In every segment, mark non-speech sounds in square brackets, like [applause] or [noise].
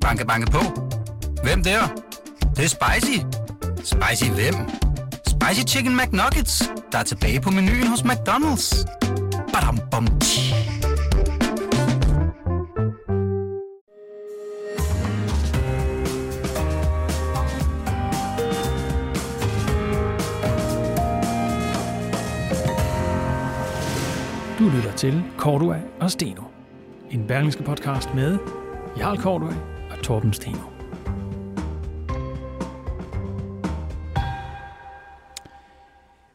Banke, banke på. Hvem der? Det, det er spicy. Spicy hvem? Spicy Chicken McNuggets, der er tilbage på menuen hos McDonald's. Badum, bom, tji. Du lytter til Cordua og Steno. En berlingske podcast med Jarl Kortøj og Torben Steno.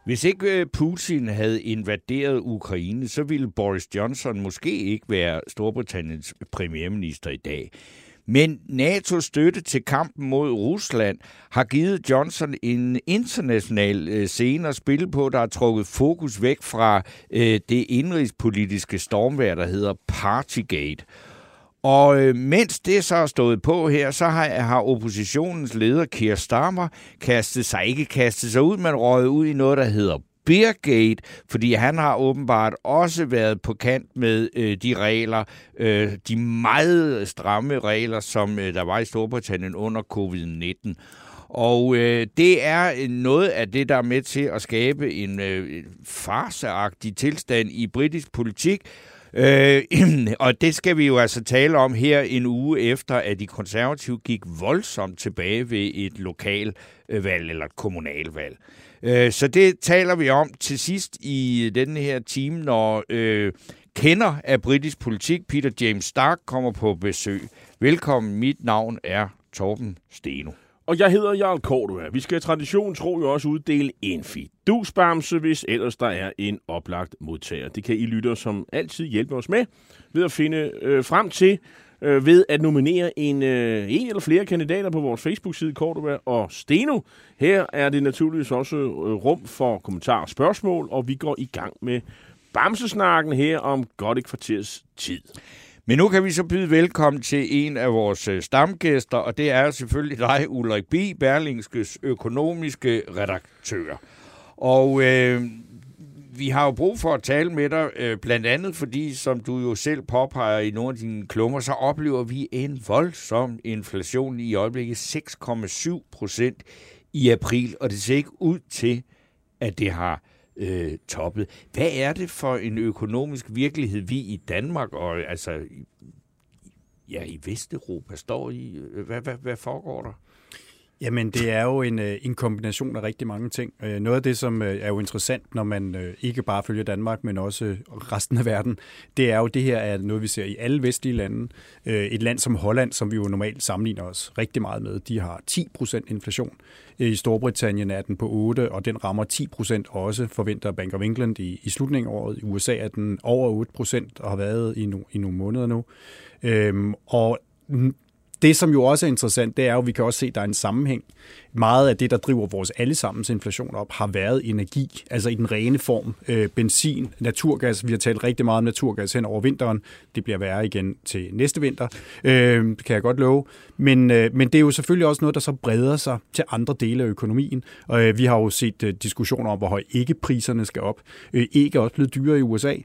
Hvis ikke øh, Putin havde invaderet Ukraine, så ville Boris Johnson måske ikke være Storbritanniens premierminister i dag. Men NATO's støtte til kampen mod Rusland har givet Johnson en international øh, scene at spille på, der har trukket fokus væk fra øh, det indrigspolitiske stormvær, der hedder Partygate. Og øh, mens det så er stået på her, så har, har oppositionens leder, Keir Starmer, kastet sig, ikke kastet sig ud, men røget ud i noget, der hedder Beergate, fordi han har åbenbart også været på kant med øh, de regler, øh, de meget stramme regler, som øh, der var i Storbritannien under covid-19. Og øh, det er øh, noget af det, der er med til at skabe en øh, farseagtig tilstand i britisk politik, Øh, [clears throat] og det skal vi jo altså tale om her en uge efter, at de konservative gik voldsomt tilbage ved et lokalvalg eller et kommunalvalg. Øh, så det taler vi om til sidst i denne her time, når øh, kender af britisk politik, Peter James Stark, kommer på besøg. Velkommen, mit navn er Torben Steno. Og jeg hedder Jarl Kortua. Vi skal tradition tro jo også uddele en fidusbamse, hvis ellers der er en oplagt modtager. Det kan I lytter som altid hjælpe os med ved at finde øh, frem til øh, ved at nominere en, øh, en eller flere kandidater på vores Facebook-side, Cordova og Steno. Her er det naturligvis også øh, rum for kommentarer og spørgsmål, og vi går i gang med Bamsesnakken her om godt et kvarters tid. Men nu kan vi så byde velkommen til en af vores øh, stamgæster, og det er selvfølgelig dig, Ulrik B., Berlingskes økonomiske redaktør. Og øh, vi har jo brug for at tale med dig, øh, blandt andet fordi, som du jo selv påpeger i nogle af dine klummer, så oplever vi en voldsom inflation i øjeblikket 6,7 procent i april, og det ser ikke ud til, at det har øh, toppet. Hvad er det for en økonomisk virkelighed, vi i Danmark og altså ja, i Vesteuropa står i? Hvad, hvad, hvad foregår der? Jamen, det er jo en, øh, en kombination af rigtig mange ting. Øh, noget af det, som øh, er jo interessant, når man ikke bare følger Danmark, men også resten af verden, det er jo, det her er noget, vi ser i alle vestlige lande. Et land som Holland, som vi jo normalt sammenligner os rigtig meget med, de har 10% inflation. I Storbritannien er den på 8, og den rammer 10% også, forventer Bank of England i, i slutningen af året. I USA er den over 8% og har været i, no, i nogle måneder nu. Øhm, og det, som jo også er interessant, det er jo, at vi kan også se, at der er en sammenhæng meget af det, der driver vores allesammens inflation op, har været energi, altså i den rene form. Øh, benzin, naturgas, vi har talt rigtig meget om naturgas hen over vinteren. Det bliver værre igen til næste vinter, øh, kan jeg godt love. Men, øh, men det er jo selvfølgelig også noget, der så breder sig til andre dele af økonomien. Og øh, vi har jo set øh, diskussioner om, hvor høje ikke-priserne skal op. Øh, æg er også blevet dyrere i USA.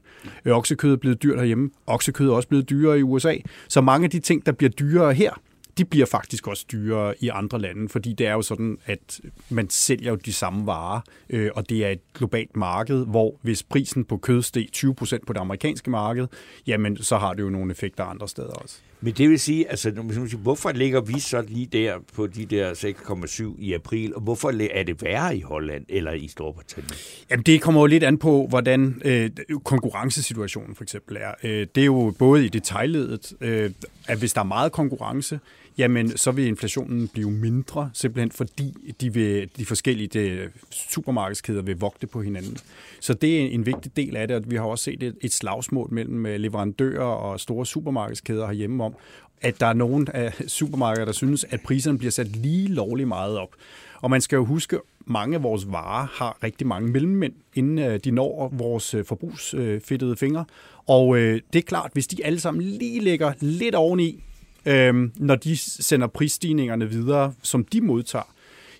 Øh, oksekød er blevet dyrt herhjemme. Oksekød er også blevet dyrere i USA. Så mange af de ting, der bliver dyrere her, de bliver faktisk også dyrere i andre lande, fordi det er jo sådan, at man sælger jo de samme varer, øh, og det er et globalt marked, hvor hvis prisen på kød steg 20% på det amerikanske marked, jamen så har det jo nogle effekter andre steder også. Men det vil sige, altså, hvorfor ligger vi så lige der på de der 6,7 i april, og hvorfor er det værre i Holland eller i Storbritannien? Jamen, det kommer jo lidt an på, hvordan øh, konkurrencesituationen for eksempel er. Øh, det er jo både i detaljledet, øh, at hvis der er meget konkurrence, jamen så vil inflationen blive mindre, simpelthen fordi de, vil, de forskellige de supermarkedskæder vil vogte på hinanden. Så det er en vigtig del af det, og vi har også set et, et slagsmål mellem øh, leverandører og store supermarkedskæder herhjemme om, at der er nogen af supermarkeder, der synes, at priserne bliver sat lige lovligt meget op. Og man skal jo huske, mange af vores varer har rigtig mange mellemmænd, inden øh, de når vores øh, forbrugsfedtede fingre. Og øh, det er klart, hvis de alle sammen lige ligger lidt oveni, øhm, når de sender prisstigningerne videre, som de modtager,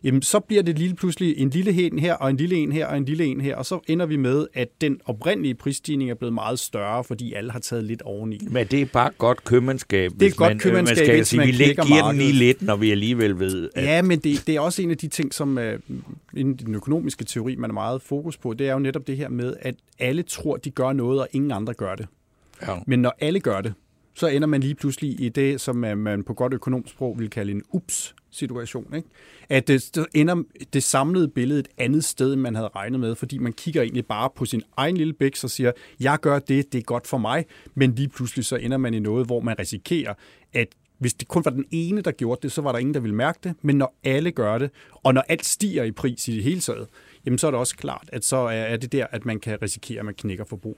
jamen så bliver det lige pludselig en lille en her, og en lille en her, og en lille en her, og så ender vi med, at den oprindelige prisstigning er blevet meget større, fordi alle har taget lidt oveni. Men det er bare godt købmandskab. Det er godt man, købmandskab, man skal hvis sige, man vi giver den lige lidt, når vi alligevel ved, at Ja, men det, det er også en af de ting, som uh, inden den økonomiske teori, man er meget fokus på, det er jo netop det her med, at alle tror, de gør noget, og ingen andre gør det. Ja. Men når alle gør det, så ender man lige pludselig i det, som man på godt økonomisk sprog vil kalde en ups-situation. Ikke? At det, så ender det samlede billede et andet sted, end man havde regnet med, fordi man kigger egentlig bare på sin egen lille bæk og siger, jeg gør det, det er godt for mig, men lige pludselig så ender man i noget, hvor man risikerer, at hvis det kun var den ene, der gjorde det, så var der ingen, der ville mærke det. Men når alle gør det, og når alt stiger i pris i det hele taget, jamen så er det også klart, at så er er det der, at man kan risikere, at man knækker forbruget.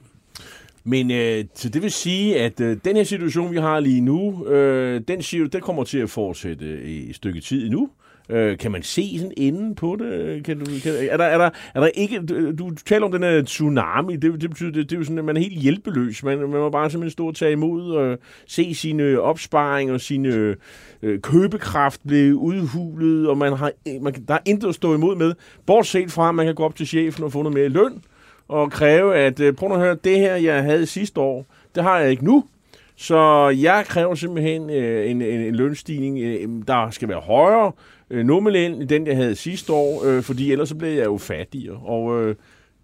Men øh, så det vil sige, at øh, den her situation, vi har lige nu, øh, den, siger, den kommer til at fortsætte i et stykke tid endnu. Øh, kan man se sådan enden på det? Kan du, kan, er, der, er, der, er der ikke... Du, du taler om den her tsunami. Det, det betyder, det, det er jo sådan, at man er helt hjælpeløs. Man, man må bare simpelthen stå og tage imod og se sine opsparinger og sine øh, købekraft blive udhulet, og man har, man, der er intet at stå imod med. Bortset fra, at man kan gå op til chefen og få noget mere løn, og kræve, at øh, prøv at høre, det her, jeg havde sidste år, det har jeg ikke nu. Så jeg kræver simpelthen øh, en, en, en lønstigning, øh, der skal være højere øh, nominelt end den, jeg havde sidste år, øh, fordi ellers så bliver jeg jo fattigere. Og, øh,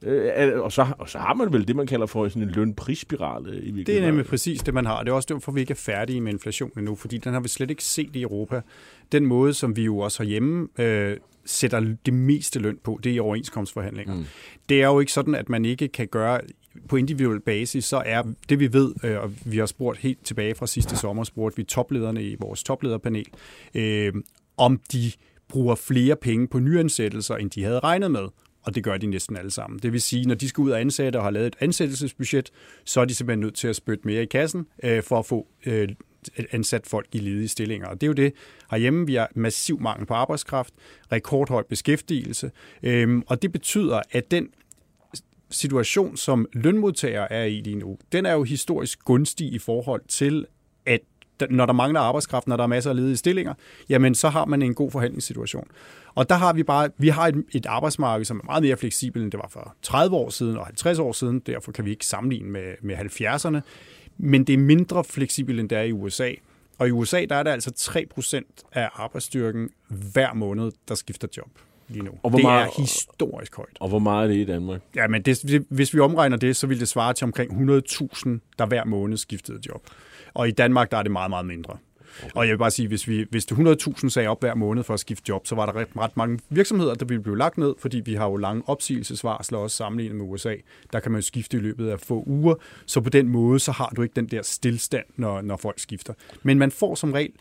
øh, og, så, og så har man vel det, man kalder for sådan en lønprisspiral. Øh, i Det er nemlig præcis det, man har. Det er også derfor, vi ikke er færdige med inflationen endnu, fordi den har vi slet ikke set i Europa. Den måde, som vi jo også herhjemme øh, sætter det meste løn på, det er i overenskomstforhandlinger. Mm. Det er jo ikke sådan, at man ikke kan gøre på individuel basis, så er det vi ved, øh, og vi har spurgt helt tilbage fra sidste sommer, spurgte vi toplederne i vores toplederpanel, øh, om de bruger flere penge på nyansættelser, end de havde regnet med. Og det gør de næsten alle sammen. Det vil sige, når de skal ud og ansætte og har lavet et ansættelsesbudget, så er de simpelthen nødt til at spytte mere i kassen øh, for at få øh, ansat folk i ledige stillinger. Og det er jo det herhjemme. Vi har massiv mangel på arbejdskraft, rekordhøj beskæftigelse, øh, og det betyder, at den situation, som lønmodtagere er i lige nu, den er jo historisk gunstig i forhold til, at når der mangler arbejdskraft, når der er masser af ledige stillinger, jamen så har man en god forhandlingssituation. Og der har vi bare, vi har et, et arbejdsmarked, som er meget mere fleksibelt, end det var for 30 år siden og 50 år siden. Derfor kan vi ikke sammenligne med, med 70'erne. Men det er mindre fleksibelt, end det er i USA. Og i USA, der er der altså 3% af arbejdsstyrken hver måned, der skifter job lige nu. Og hvor det meget- er historisk højt. Og hvor meget er det i Danmark? Ja, men det, det- hvis vi omregner det, så vil det svare til omkring 100.000, der hver måned skiftede job. Og i Danmark, der er det meget, meget mindre. Og jeg vil bare sige, hvis, vi, hvis det 100.000 sagde op hver måned for at skifte job, så var der ret, ret mange virksomheder, der ville blive lagt ned, fordi vi har jo lange opsigelsesvarsler også sammenlignet med USA. Der kan man jo skifte i løbet af få uger, så på den måde, så har du ikke den der stillstand, når, når folk skifter. Men man får som regel,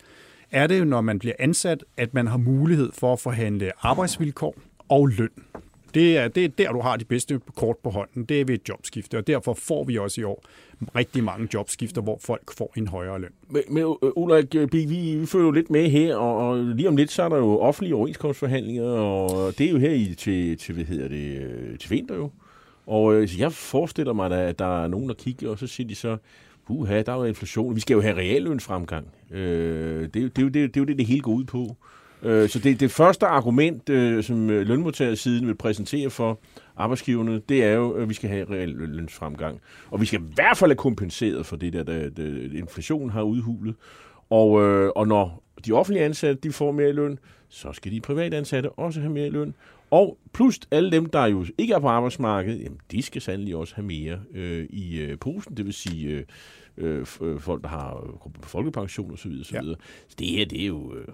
er det jo, når man bliver ansat, at man har mulighed for at forhandle arbejdsvilkår og løn. Det er, det er der, du har de bedste kort på hånden. Det er ved et jobskifte, og derfor får vi også i år rigtig mange jobskifter, hvor folk får en højere løn. Men, men øh, øh, Ulrik, øh, vi, vi følger jo lidt med her, og, og lige om lidt, så er der jo offentlige overenskomstforhandlinger, og det er jo her i, til, til, hvad hedder det, til vinter jo. Og jeg forestiller mig at der er nogen, der kigger, og så siger de så, uha, der er jo inflation, vi skal jo have reallønsfremgang. Øh, det, det, det, er det, det er jo det, det hele går ud på. Øh, så det, det første argument, øh, som øh, lønmodtagersiden vil præsentere for arbejdsgiverne, det er jo, at vi skal have reallønsfremgang. Og vi skal i hvert fald have kompenseret for det der, der, der inflationen har udhulet. Og, øh, og når de offentlige ansatte de får mere i løn, så skal de private ansatte også have mere i løn. Og plus alle dem, der jo ikke er på arbejdsmarkedet, jamen, de skal sandelig også have mere øh, i øh, posen. Det vil sige øh, øh, øh, folk, der har folkepension osv. osv. Ja. Ja. Så det her, det er jo... Øh,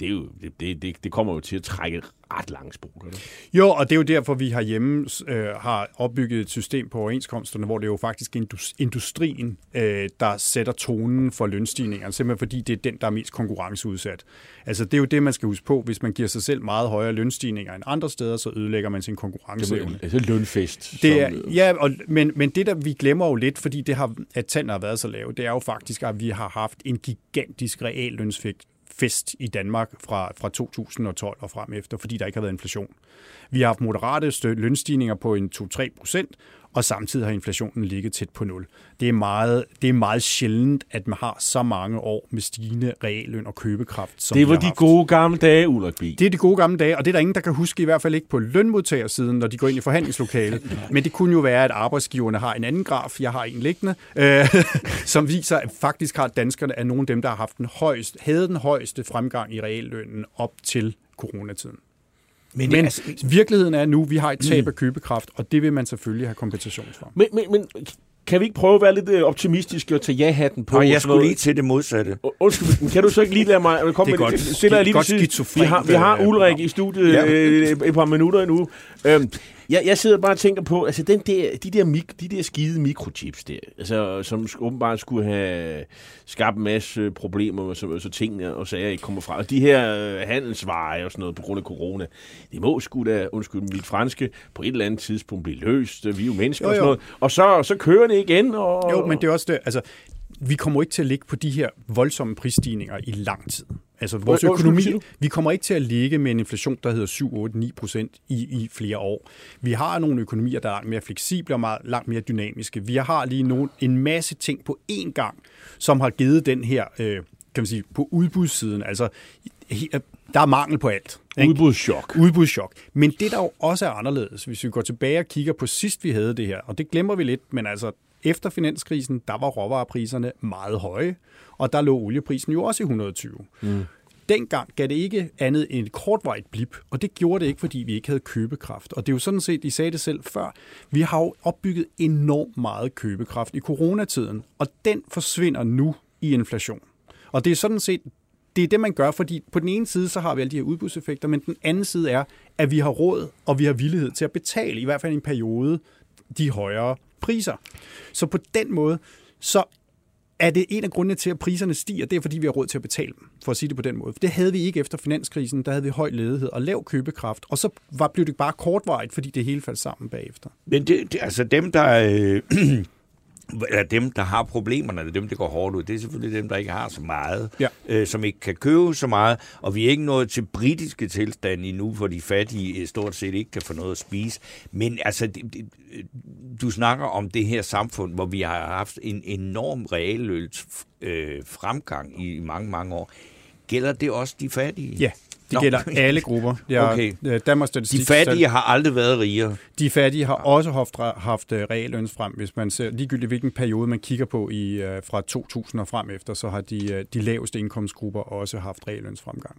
det, er jo, det, det, det, det kommer jo til at trække ret lange spor. det? Jo, og det er jo derfor, vi herhjemme øh, har opbygget et system på overenskomsterne, hvor det er jo faktisk indus- industrien, øh, der sætter tonen for lønstigningerne, simpelthen fordi det er den, der er mest konkurrenceudsat. Altså det er jo det, man skal huske på. Hvis man giver sig selv meget højere lønstigninger end andre steder, så ødelægger man sin konkurrenceevne. Altså lønfest. Det er, som, ja, og, men, men det der vi glemmer jo lidt, fordi det har, at tallene har været så lave, det er jo faktisk, at vi har haft en gigantisk reallønsfest fest i Danmark fra, fra 2012 og frem efter, fordi der ikke har været inflation. Vi har haft moderate lønstigninger på en 2-3 procent, og samtidig har inflationen ligget tæt på nul. Det er meget, det er meget sjældent, at man har så mange år med stigende realløn og købekraft, som Det var de haft. gode gamle dage, Ulrik B. Det er de gode gamle dage, og det er der ingen, der kan huske, i hvert fald ikke på lønmodtagersiden, når de går ind i forhandlingslokalet. [laughs] Men det kunne jo være, at arbejdsgiverne har en anden graf, jeg har en liggende, øh, [laughs] som viser, at faktisk har danskerne er nogle af dem, der har haft den højeste, havde den højeste fremgang i reallønnen op til coronatiden. Men, Men altså, virkeligheden er nu, vi har et tab af købekraft, og det vil man selvfølgelig have kompensation for. Men, men, men kan vi ikke prøve at være lidt øh, optimistiske og tage ja-hatten på? og jeg skulle lige til det modsatte. Undskyld, men kan du så ikke lige lade mig komme Det er med godt- det? Stiller jeg det er lige godt Vi har, vi har øh, Ulrik i studiet Ja. øh, et par minutter endnu. Øhm, jeg, jeg sidder bare og tænker på, altså den der, de, der mik, de der skide mikrochips der, altså, som åbenbart skulle have skabt en masse problemer, så, så tingene og sager ikke kommer fra. Og de her øh, handelsvarer og sådan noget på grund af corona, det må sgu da, undskyld mit franske, på et eller andet tidspunkt blive løst. Vi er jo mennesker Jo, og sådan jo. noget. Og så, så kører det igen. Og, Jo, men det er også det, altså, vi kommer ikke til at ligge på de her voldsomme prisstigninger i lang tid. Altså vores Hvor- økonomi, vi kommer ikke til at ligge med en inflation, der hedder 7, 8, 9 procent i, i flere år. Vi har nogle økonomier, der er langt mere fleksible og meget, langt mere dynamiske. Vi har lige nogle, en masse ting på én gang, som har givet den her, øh, kan man sige, på udbudssiden. Altså, he- der er mangel på alt. ikke? Udbudschok. Udbudschok. Men det, der jo også er anderledes, hvis vi går tilbage og kigger på sidst, vi havde det her, og det glemmer vi lidt, men altså efter finanskrisen, der var råvarepriserne meget høje, og der lå olieprisen jo også i 120. Mm. Dengang gav det ikke andet end et kortvarigt blip, og det gjorde det ikke, fordi vi ikke havde købekraft. Og det er jo sådan set, I sagde det selv før, vi har jo opbygget enormt meget købekraft i coronatiden, og den forsvinder nu i inflation. Og det er sådan set det er det, man gør, fordi på den ene side, så har vi alle de her udbudseffekter, men den anden side er, at vi har råd, og vi har villighed til at betale, i hvert fald i en periode, de højere priser. Så på den måde, så er det en af grundene til, at priserne stiger, det er fordi, vi har råd til at betale dem, for at sige det på den måde. For det havde vi ikke efter finanskrisen, der havde vi høj ledighed og lav købekraft, og så var, blev det bare kortvarigt, fordi det hele faldt sammen bagefter. Men det, det, altså dem, der... Øh, [clears throat] eller dem, der har problemerne, eller dem, der går hårdt ud, det er selvfølgelig dem, der ikke har så meget, Ja. øh, som ikke kan købe så meget, og vi er ikke nået til britiske tilstande endnu, hvor de fattige øh, stort set ikke kan få noget at spise. Men altså, det, det, du snakker om det her samfund, hvor vi har haft en enorm realløls øh, fremgang i mange, mange år. Gælder det også de fattige? Ja, det Nå. gælder alle grupper. [laughs] Jeg, Okay. øh, Danmarks De Statistik fattige har aldrig været rigere. De fattige har også haft, haft øh, realløns frem, hvis man ser ligegyldigt hvilken periode man kigger på i øh, fra 2000 og frem efter, så har de, de laveste indkomstgrupper også haft realløns fremgang.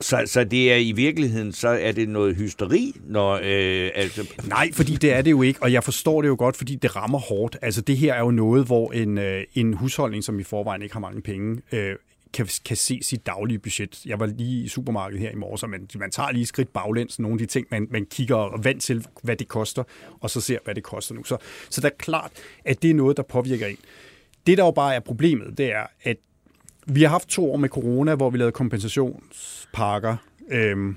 Så, så det er i virkeligheden, så er det noget hysteri, når øh, altså, Nej, fordi det er det jo ikke, og jeg forstår det jo godt, fordi det rammer hårdt. Altså det her er jo noget, hvor en, øh, en husholdning, som i forvejen ikke har mange penge, øh, kan, kan se sit daglige budget. Jeg var lige i supermarkedet her i morges, og man, man tager lige et skridt baglæns, nogle af de ting, man, man kigger og vant til, hvad det koster, og så ser, hvad det koster nu. Så, så det er klart, at det er noget, der påvirker en. Det, der jo bare er problemet, det er, at vi har haft to år med corona, hvor vi lavede kompensationspakker. Øhm,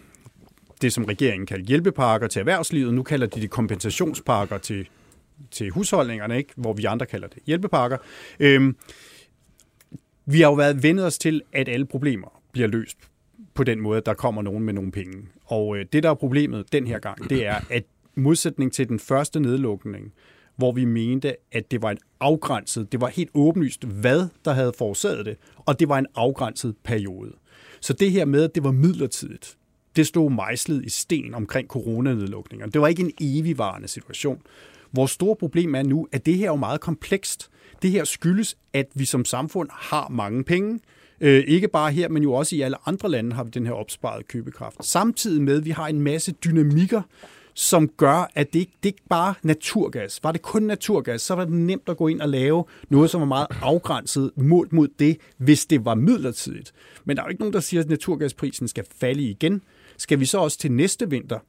det, som regeringen kalder hjælpepakker til erhvervslivet. Nu kalder de det kompensationspakker til, til husholdningerne, ikke? hvor vi andre kalder det hjælpepakker. Øhm, vi har jo været vendet os til, at alle problemer bliver løst på den måde, at der kommer nogen med nogle penge. Og øh, det, der er problemet den her gang, det er, at modsætning til den første nedlukning, hvor vi mente, at det var en afgrænset, det var helt åbenlyst, hvad der havde forårsaget det, og det var en afgrænset periode. Så det her med, at det var midlertidigt, det stod mejslet i sten omkring coronanedlukninger. Det var ikke en evigvarende situation. Vores store problem er nu, at det her er jo meget komplekst. Det her skyldes, at vi som samfund har mange penge. Øh, ikke bare her, men jo også i alle andre lande har vi den her opsparede købekraft. Samtidig med, at vi har en masse dynamikker, som gør, at det ikke det ikke bare naturgas. Var det kun naturgas, så var det nemt at gå ind og lave noget, som var meget afgrænset målt mod det, hvis det var midlertidigt. Men der er jo ikke nogen, der siger, at naturgasprisen skal falde igen. Skal vi så også til næste vinter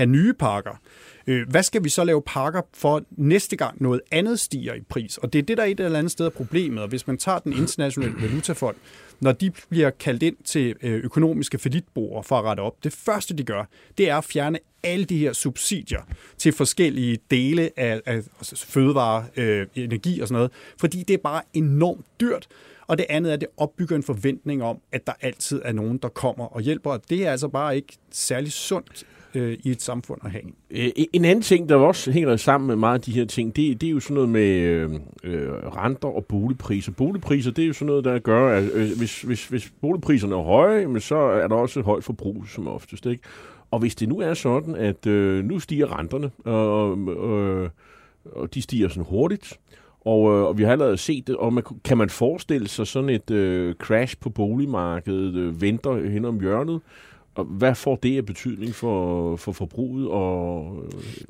have nye pakker? Øh, hvad skal vi så lave pakker for næste gang noget andet stiger i pris? Og det er det, der er et eller andet sted af problemet. Og hvis man tager den internationale valutafond, når de bliver kaldt ind til øh, økonomiske feditborer for at rette op, det første de gør, det er at fjerne alle de her subsidier til forskellige dele af, af altså fødevare, øh, energi og sådan noget, fordi det er bare enormt dyrt. Og det andet er, at det opbygger en forventning om, at der altid er nogen, der kommer og hjælper. Og det er altså bare ikke særlig sundt øh, i et samfund at have. Øh, en anden ting, der også hænger sammen med meget af de her ting, det, det er jo sådan noget med øh, øh renter og boligpriser. Boligpriser, det er jo sådan noget, der gør, at øh, hvis, hvis, hvis boligpriserne er høje, men så er der også et højt forbrug som oftest. Ikke? Og hvis det nu er sådan, at øh, nu stiger renterne, og, øh, og de stiger sådan hurtigt, og, øh, og vi har allerede set det, og man, kan man forestille sig sådan et øh, crash på boligmarkedet øh, venter hen om hjørnet? Og hvad får det af betydning for, for forbruget? Og,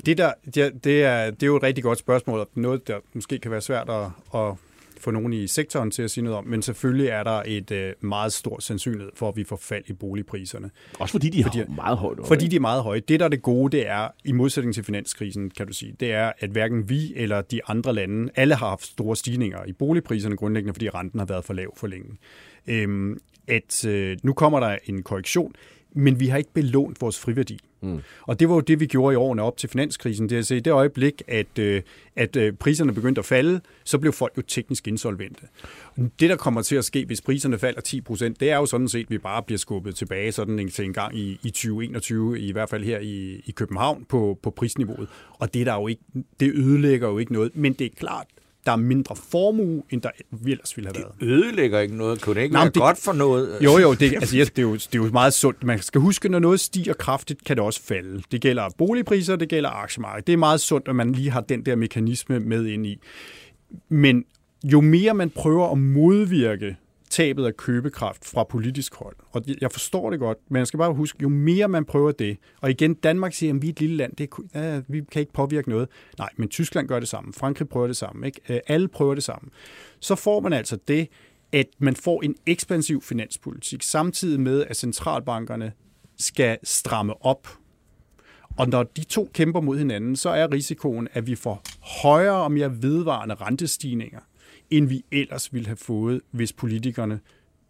Det, der, det, det, er, det er jo et rigtig godt spørgsmål, og noget, der måske kan være svært at, at få nogen i sektoren til at sige noget om, men selvfølgelig er der et øh, meget stor sandsynlighed for, at vi får fald i boligpriserne. også fordi de Fordi- har meget højt Fordi de er meget høje. Det, der er det gode, det er, i modsætning til finanskrisen, kan du sige, det er, at hverken vi eller de andre lande, alle har haft store stigninger i boligpriserne grundlæggende, fordi renten har været for lav for længe. Øhm, at øh, nu kommer der en korrektion, men vi har ikke belånt vores friværdi. Mm. Og det var jo det, vi gjorde i årene op til finanskrisen. Det er at se, i det øjeblik, at, øh, at øh, priserne begyndte at falde, så blev folk jo teknisk insolvente. Det, der kommer til at ske, hvis priserne falder 10 procent, det er jo sådan set, at vi bare bliver skubbet tilbage sådan en, til en gang i, i 2021, i hvert fald her i, i København, på, på prisniveauet. Og det, der er jo ikke, det ødelægger jo ikke noget. Men det er klart, der er mindre formue, end der ellers ville have været. Ødelægger ikke noget. Kunne det ikke Nej, være det- godt for noget? Jo, jo, det, altså, yes, det, er jo, det er jo meget sundt. Man skal huske, når noget stiger kraftigt, kan det også falde. Det gælder boligpriser, det gælder aktiemarkedet. Det er meget sundt, at man lige har den der mekanisme med ind i. Men jo mere man prøver at modvirke tabet af købekraft fra politisk hold, og jeg forstår det godt, men jeg skal bare huske, jo mere man prøver det, og igen, Danmark siger, at vi er et lille land, det er, ja, vi kan ikke påvirke noget. Nej, men Tyskland gør det samme, Frankrig prøver det samme, ikke? Øh, alle prøver det samme. Så får man altså det, at man får en ekspansiv finanspolitik, samtidig med, at centralbankerne skal stramme op. Og når de to kæmper mod hinanden, så er risikoen, at vi får højere og mere vedvarende rentestigninger, end vi ellers ville have fået, hvis politikerne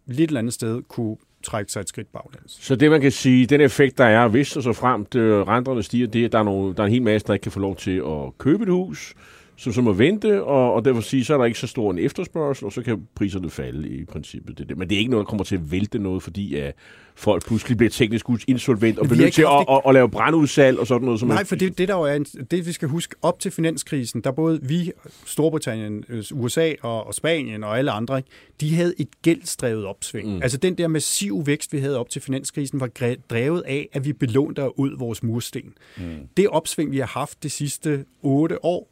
lidt eller andet sted kunne trække sig et skridt baglæns. Så det, man kan sige, den effekt, der er, hvis og så fremt renterne stiger, det er, at der er, nogle, der er en hel masse, der ikke kan få lov til at købe et hus, som så må vente, og, og derfor sige, så er der ikke så stor en efterspørgsel, og så kan priserne falde i princippet. Det, det. Men det er ikke noget, der kommer til at vælte noget, fordi at folk pludselig bliver teknisk insolvent og bliver nødt til at, at, at, lave brandudsalg og sådan noget. Som Nej, for det, det der jo er, en- det vi skal huske, op til finanskrisen, der både vi, Storbritannien, øh, USA og, og Spanien og alle andre, de havde et gældsdrevet opsving. Mm. Altså den der massive vækst, vi havde op til finanskrisen, var drevet af, at vi belånte ud vores mursten. Mm. Det opsving, vi har haft de sidste otte år,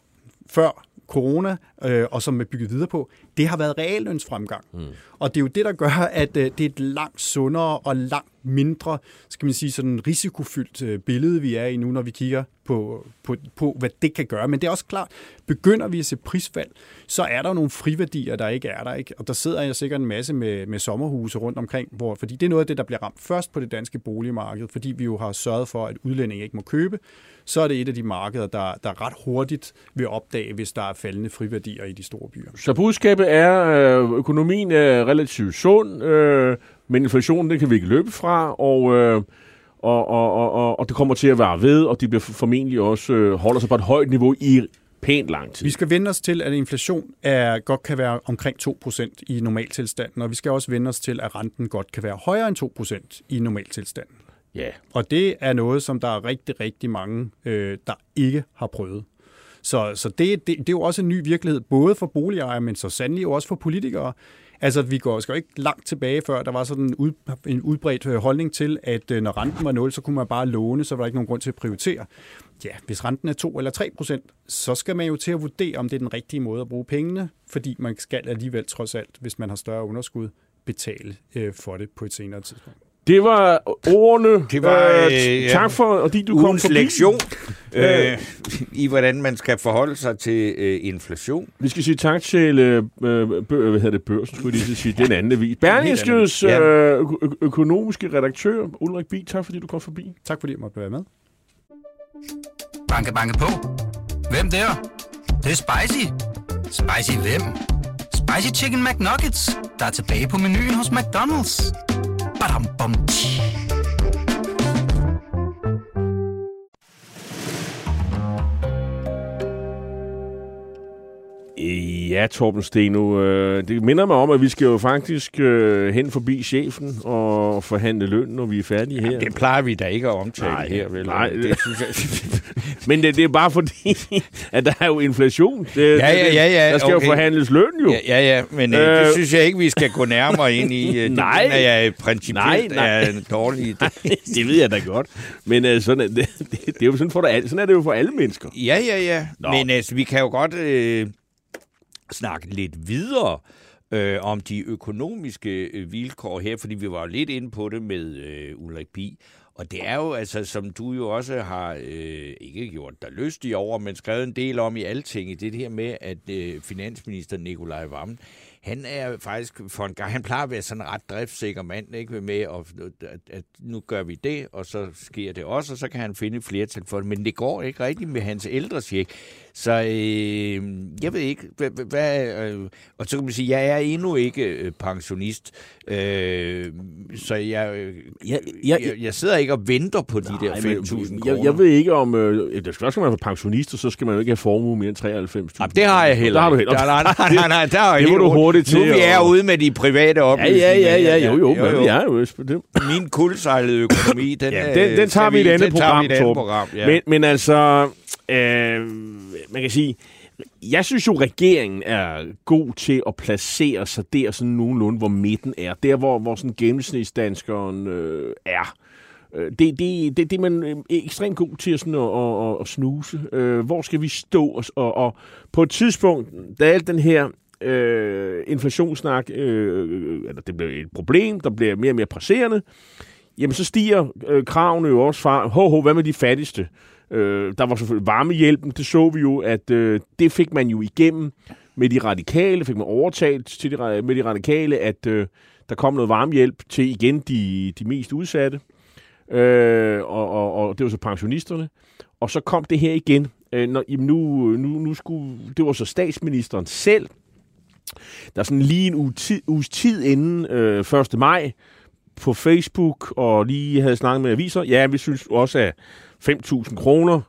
før corona, øh, og som er bygget videre på, det har været reallønsfremgang. Mm. Og det er jo det, der gør, at øh, det er et langt sundere og langt mindre, skal man sige, sådan risikofyldt øh, billede, vi er i nu, når vi kigger på, på, på, hvad det kan gøre. Men det er også klart, begynder vi at se prisfald, så er der nogle friværdier, der ikke er der. Ikke? Og der sidder jeg sikkert en masse med, med sommerhuse rundt omkring, hvor, fordi det er noget af det, der bliver ramt først på det danske boligmarked, fordi vi jo har sørget for, at udlændinge ikke må købe. Så er det et af de markeder, der, der ret hurtigt vil opdage, hvis der er faldende friværdier i de store byer. Så budskabet er, øh, økonomien er relativt sund, øh, men inflationen det kan vi ikke løbe fra, og, øh, og, og, og, og, og det kommer til at være ved, og de bliver formentlig også øh, holder sig på et højt niveau i pænt lang tid. Vi skal vende os til, at inflation er, godt kan være omkring 2% i normaltilstanden, og vi skal også vende os til, at renten godt kan være højere end 2% i normaltilstanden. Ja, Og det er noget, som der er rigtig, rigtig mange, øh, der ikke har prøvet. Så, så det, det, det er jo også en ny virkelighed, både for boligejere, men så sandelig jo også for politikere. Altså, vi går skal jo ikke langt tilbage, før der var sådan en, ud, en udbredt øh, holdning til, at øh, når renten var 0, så kunne man bare låne, så var der ikke nogen grund til at prioritere. Ja, hvis renten er 2 eller 3 procent, så skal man jo til at vurdere, om det er den rigtige måde at bruge pengene, fordi man skal alligevel trods alt, hvis man har større underskud, betale øh, for det på et senere tidspunkt det var ordene. Det var, øh, øh, tak for, og de du kom forbi. lektion øh, i, hvordan man skal forholde sig til øh, inflation. Vi skal sige tak til øh, øh, bø, hvad hedder det, børsen, skulle jeg lige sige, den anden avis. Berlingskes Ja. øh, ø- ø- økonomiske redaktør, Ulrik Bie, tak fordi du kom forbi. Tak fordi jeg måtte være med. Banke, banke på. Hvem der? Det, det er spicy. Spicy hvem? Spicy Chicken McNuggets, der er tilbage på menuen hos McDonald's. Badum, Ja, Torben Steno, øh, det minder mig om, at vi skal jo faktisk øh, hen forbi chefen og forhandle løn, når vi er færdige her. Det plejer vi da ikke at omtale Nej, her, vel? nej. Det synes jeg... [laughs] Men det, det er bare fordi, at der er jo inflation. Det, Ja, ja, ja, ja, Der skal okay. jo forhandles løn jo. Ja, ja, ja men øh, Øh, det synes jeg ikke, vi skal gå nærmere ind i. Øh, [laughs] Det Nej. mener jeg principielt Nej, nej. er en dårlig idé. [laughs] det ved jeg da godt. Men øh, sådan, det, det, det, er jo sådan, for det, sådan er det jo for alle mennesker. Ja, ja, ja. Nå. Men altså, vi kan jo godt øh, snakke lidt videre øh, om de økonomiske øh, vilkår her, fordi vi var jo lidt inde på det med øh, Ulrik Pi. Og det er jo, altså, som du jo også har øh, ikke gjort dig lystig over, men skrevet en del om i alting, det her med, at øh, finansminister Nikolaj Vammen, han er faktisk for en gang, han plejer at være sådan en ret driftsikker mand, ikke med, at, at, at nu gør vi det, og så sker det også, og så kan han finde flertal for det. Men det går ikke rigtigt med hans ældresjek. Så øh, jeg ved ikke, hvad, hvad øh, og så kan man sige, jeg er endnu ikke øh, pensionist, øh, så jeg, øh, Jeg- jeg, jeg- sidder ikke og venter på de der Nej, men 5.000 kroner. jeg, jeg ved ikke om... Øh, det skal også være for pensionister, så skal man jo ikke have formue mere end 93.000. Jamen, det har jeg heller Der har du heller Nej, nej, nej, nej, der er Det må du roligt. Hurtigt til Nu vi er at- ude med de private Ja, oplysninger. ja, ja, ja, jo, jo, jo, jo. Ja, jo, det, Min kuldsejlede økonomi, den, Ja, øh, den, den tager skal vi i et andet tager program, et andet program ja. Men, men altså, øh, man kan sige, jeg synes jo, regeringen er god til at placere sig der sådan nogenlunde, hvor midten er. Der, hvor, hvor sådan gennemsnitsdanskeren øh, er. Øh, Det, det, det, det er man øh, ekstremt god til sådan at, at, at, at snuse. Øh, hvor skal vi stå? Og, og, og på et tidspunkt, da alt den her øh, inflationssnak, øh, øh, eller det bliver et problem, der bliver mere og mere presserende, jamen så stiger øh, kravene jo også fra, ho, ho, hvad med de fattigste? Øh, der var selvfølgelig varmehjælpen, det så vi jo, at øh, det fik man jo igennem med de radikale, fik man overtalt til de, med de radikale, at øh, der kom noget varmehjælp til igen de, de mest udsatte, øh, og, og, og det var så pensionisterne. Og så kom det her igen. Øh, når, jamen nu, nu, nu skulle, det var så statsministeren selv, der sådan lige en uge tid, uges tid inden øh, 1. maj, på Facebook og lige havde snakket med aviser. Ja, vi synes også, at 5.000 kroner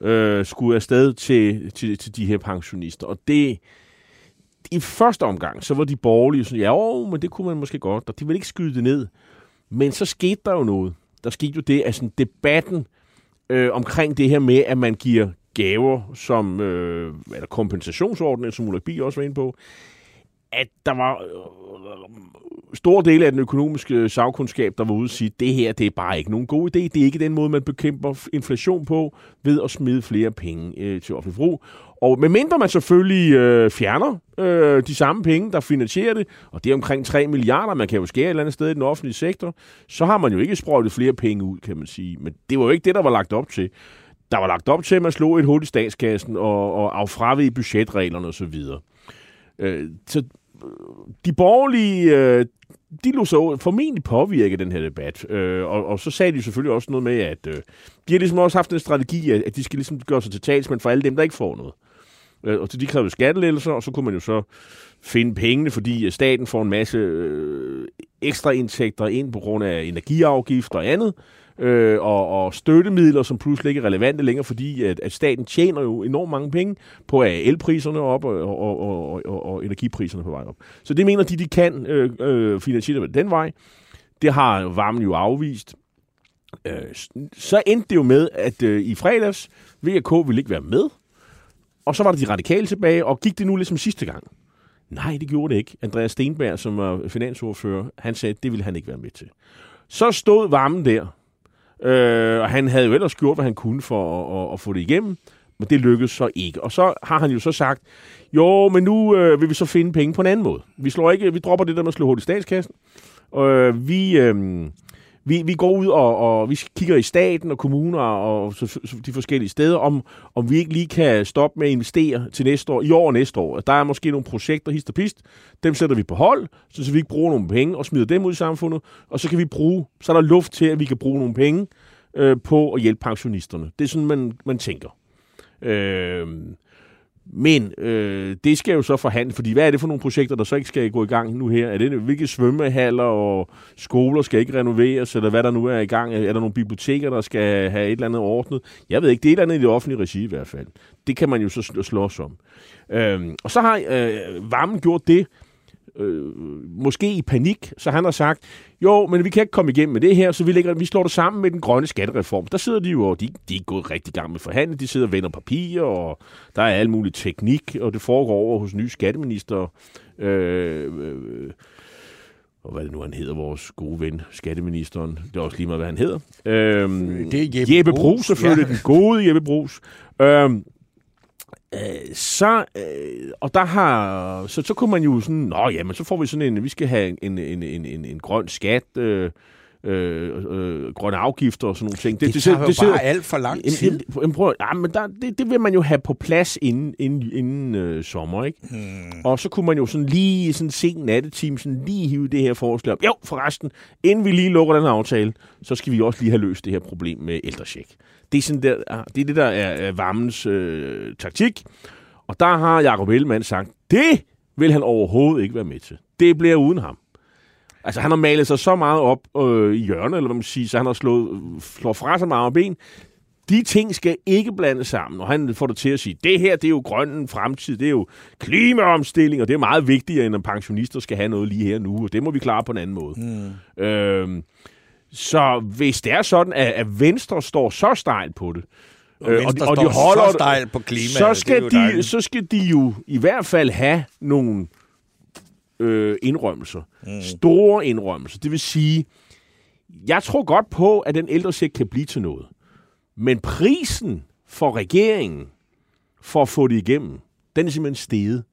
øh, skulle afsted til, til, til de her pensionister. Og det, i første omgang, så var de borgerlige sådan, ja, jo, men det kunne man måske godt, og de ville ikke skyde det ned. Men så skete der jo noget. Der skete jo det, at sådan debatten øh, omkring det her med, at man giver gaver som øh, eller kompensationsordning, som Ulrik Bi også var inde på, at der var øh, store dele af den økonomiske sagkundskab, der var ude og sige, det her det er bare ikke nogen god idé. Det er ikke den måde, man bekæmper inflation på ved at smide flere penge øh, til offentlig brug. Og medmindre man selvfølgelig øh, fjerner øh, de samme penge, der finansierer det, og det er omkring 3 milliarder, man kan jo skære et eller andet sted i den offentlige sektor, så har man jo ikke sprøjtet flere penge ud, kan man sige. Men det var jo ikke det, der var lagt op til. Der var lagt op til, at man slog et hul i statskassen og, og affravige budgetreglerne osv. Øh, så øh, de borgerlige, øh, de lå så formentlig påvirke den her debat. Øh, og, og så sagde de selvfølgelig også noget med, at øh, de har ligesom også haft en strategi, at, at de skal ligesom gøre sig til talsmænd for alle dem, der ikke får noget. Øh, og så de krævede skattelettelser, og så kunne man jo så finde pengene, fordi øh, staten får en masse øh, ekstra indtægter ind på grund af energiafgifter og andet, øh, øh, og, og støttemidler, som pludselig ikke er relevante længere, fordi at, at staten tjener jo enormt mange penge på at elpriserne op og, og, og, og, og, og energipriserne på vej op. Så det mener de, de kan øh, øh, finansiere det den vej. Det har varmen jo afvist. Øh, så endte det jo med, at øh, i fredags, VK ville ikke være med, og så var der de radikale tilbage, og gik det nu ligesom sidste gang? Nej, det gjorde det ikke. Andreas Stenberg, som var finansordfører, han sagde, at det ville han ikke være med til. Så stod varmen der, øh, og han havde jo ellers gjort, hvad han kunne for at, at, at få det igennem, men det lykkedes så ikke. Og så har han jo så sagt, jo, men nu øh, vil vi så finde penge på en anden måde. Vi, slår ikke, vi dropper det der med at slå hul i statskassen. Øh, vi, øh, vi, vi går ud og, og vi kigger i staten og kommuner og så, så de forskellige steder, om, om vi ikke lige kan stoppe med at investere til næste år, i år og næste år. Der er måske nogle projekter, hist og pist, dem sætter vi på hold, så, så vi ikke bruger nogle penge og smider dem ud i samfundet, og så kan vi bruge, så er der luft til, at vi kan bruge nogle penge øh, på at hjælpe pensionisterne. Det er sådan, man, man tænker. Øh, men øh, det skal jo så forhandle, fordi hvad er det for nogle projekter, der så ikke skal gå i gang nu her? Er det, hvilke svømmehaller og skoler skal ikke renoveres, eller hvad der nu er i gang? Er der nogle biblioteker, der skal have et eller andet ordnet? Jeg ved ikke, det er et eller andet i det offentlige regi i hvert fald. Det kan man jo så slås om. Øh, og så har øh, Varmen gjort det, øh, måske i panik, så han har sagt, jo, men vi kan ikke komme igennem med det her, så vi, lægger, vi slår det sammen med den grønne skattereform. Der sidder de jo, og de, de er gået rigtig gang med forhandling, de sidder og vender papirer, og der er al mulig teknik, og det foregår over hos nye skatteminister. Øh, øh, og hvad det nu han hedder, vores gode ven, skatteministeren. Det er også lige meget, hvad han hedder. Øhm, det er Jeppe, Jeppe Brugs, selvfølgelig. Ja. Den gode Jeppe Brugs. Øhm, øh, så, øh, og der har, så, så kunne man jo sådan, nå jamen, så får vi sådan en, vi skal have en, en, en, en, en grøn skat, øh, øh, øh, grønne afgifter og sådan nogle ting. Det, det, tager det, det, jo bare alt for lang tid. En, prøv, ja, men der, det, det vil man jo have på plads inden, inden, inden øh, sommer, ikke? Hmm. Og så kunne man jo sådan lige sådan sen nattetime sådan lige hive det her forslag op. Jo, forresten, inden vi lige lukker den aftale, så skal vi også lige have løst det her problem med ældrecheck. Det er, sådan der, det, er det, der er, er varmens øh, taktik. Og der har Jacob Ellemann sagt, det vil han overhovedet ikke være med til. Det bliver uden ham. Altså, han har malet sig så meget op øh, i hjørnet, eller hvad man siger, så han har slået, slået fra sig meget ben. De ting skal ikke blandes sammen, og han får det til at sige, det her, det er jo grøn fremtid, det er jo klimaomstilling, og det er meget vigtigere, end at pensionister skal have noget lige her nu, og det må vi klare på en anden måde. Mm. Øh, så hvis det er sådan, at, at Venstre står så stejlt på det, og, øh, og, de, og de holder så stejlt på klima, så skal, de, så skal de jo i hvert fald have nogle øh, indrømmelser. Mm. Store indrømmelser. Det vil sige, jeg tror godt på, at den ældresæk kan blive til noget. Men prisen for regeringen for at få det igennem, den er simpelthen steget.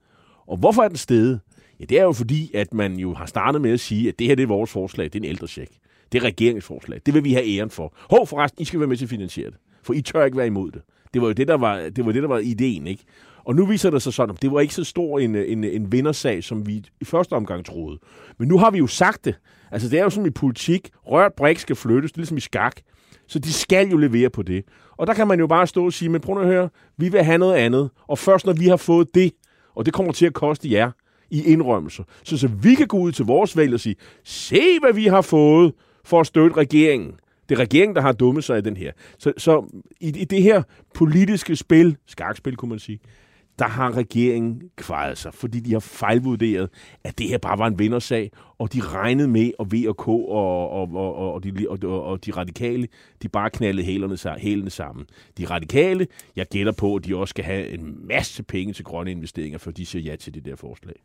Og hvorfor er den steget? Ja, det er jo fordi, at man jo har startet med at sige, at det her det er vores forslag, det er en ældresæk. Det er regeringsforslag. Det vil vi have æren for. Hov, forresten, I skal være med til at finansiere det. For I tør ikke være imod det. Det var jo det, der var, det var, det, der var ideen, ikke? Og nu viser det sig sådan, at det var ikke så stor en, en, en vindersag, som vi i første omgang troede. Men nu har vi jo sagt det. Altså, det er jo som i politik. Rørt brik skal flyttes, det er ligesom i skak. Så de skal jo levere på det. Og der kan man jo bare stå og sige, men prøv at høre, vi vil have noget andet. Og først når vi har fået det, og det kommer til at koste jer i indrømmelser, så, så vi kan gå ud til vores valg og sige, se hvad vi har fået for at støtte regeringen. Det er regeringen, der har dummet sig i den her. Så, så i, i det her politiske spil, skakspil kunne man sige, der har regeringen kvejet sig, fordi de har fejlvurderet, at det her bare var en vindersag, og de regnede med, at VK og, og, og, og, de, og, og de radikale, de bare knaldede hælerne, hælene sammen. De radikale, jeg gætter på, at de også skal have en masse penge til grønne investeringer, for de siger ja til det der forslag.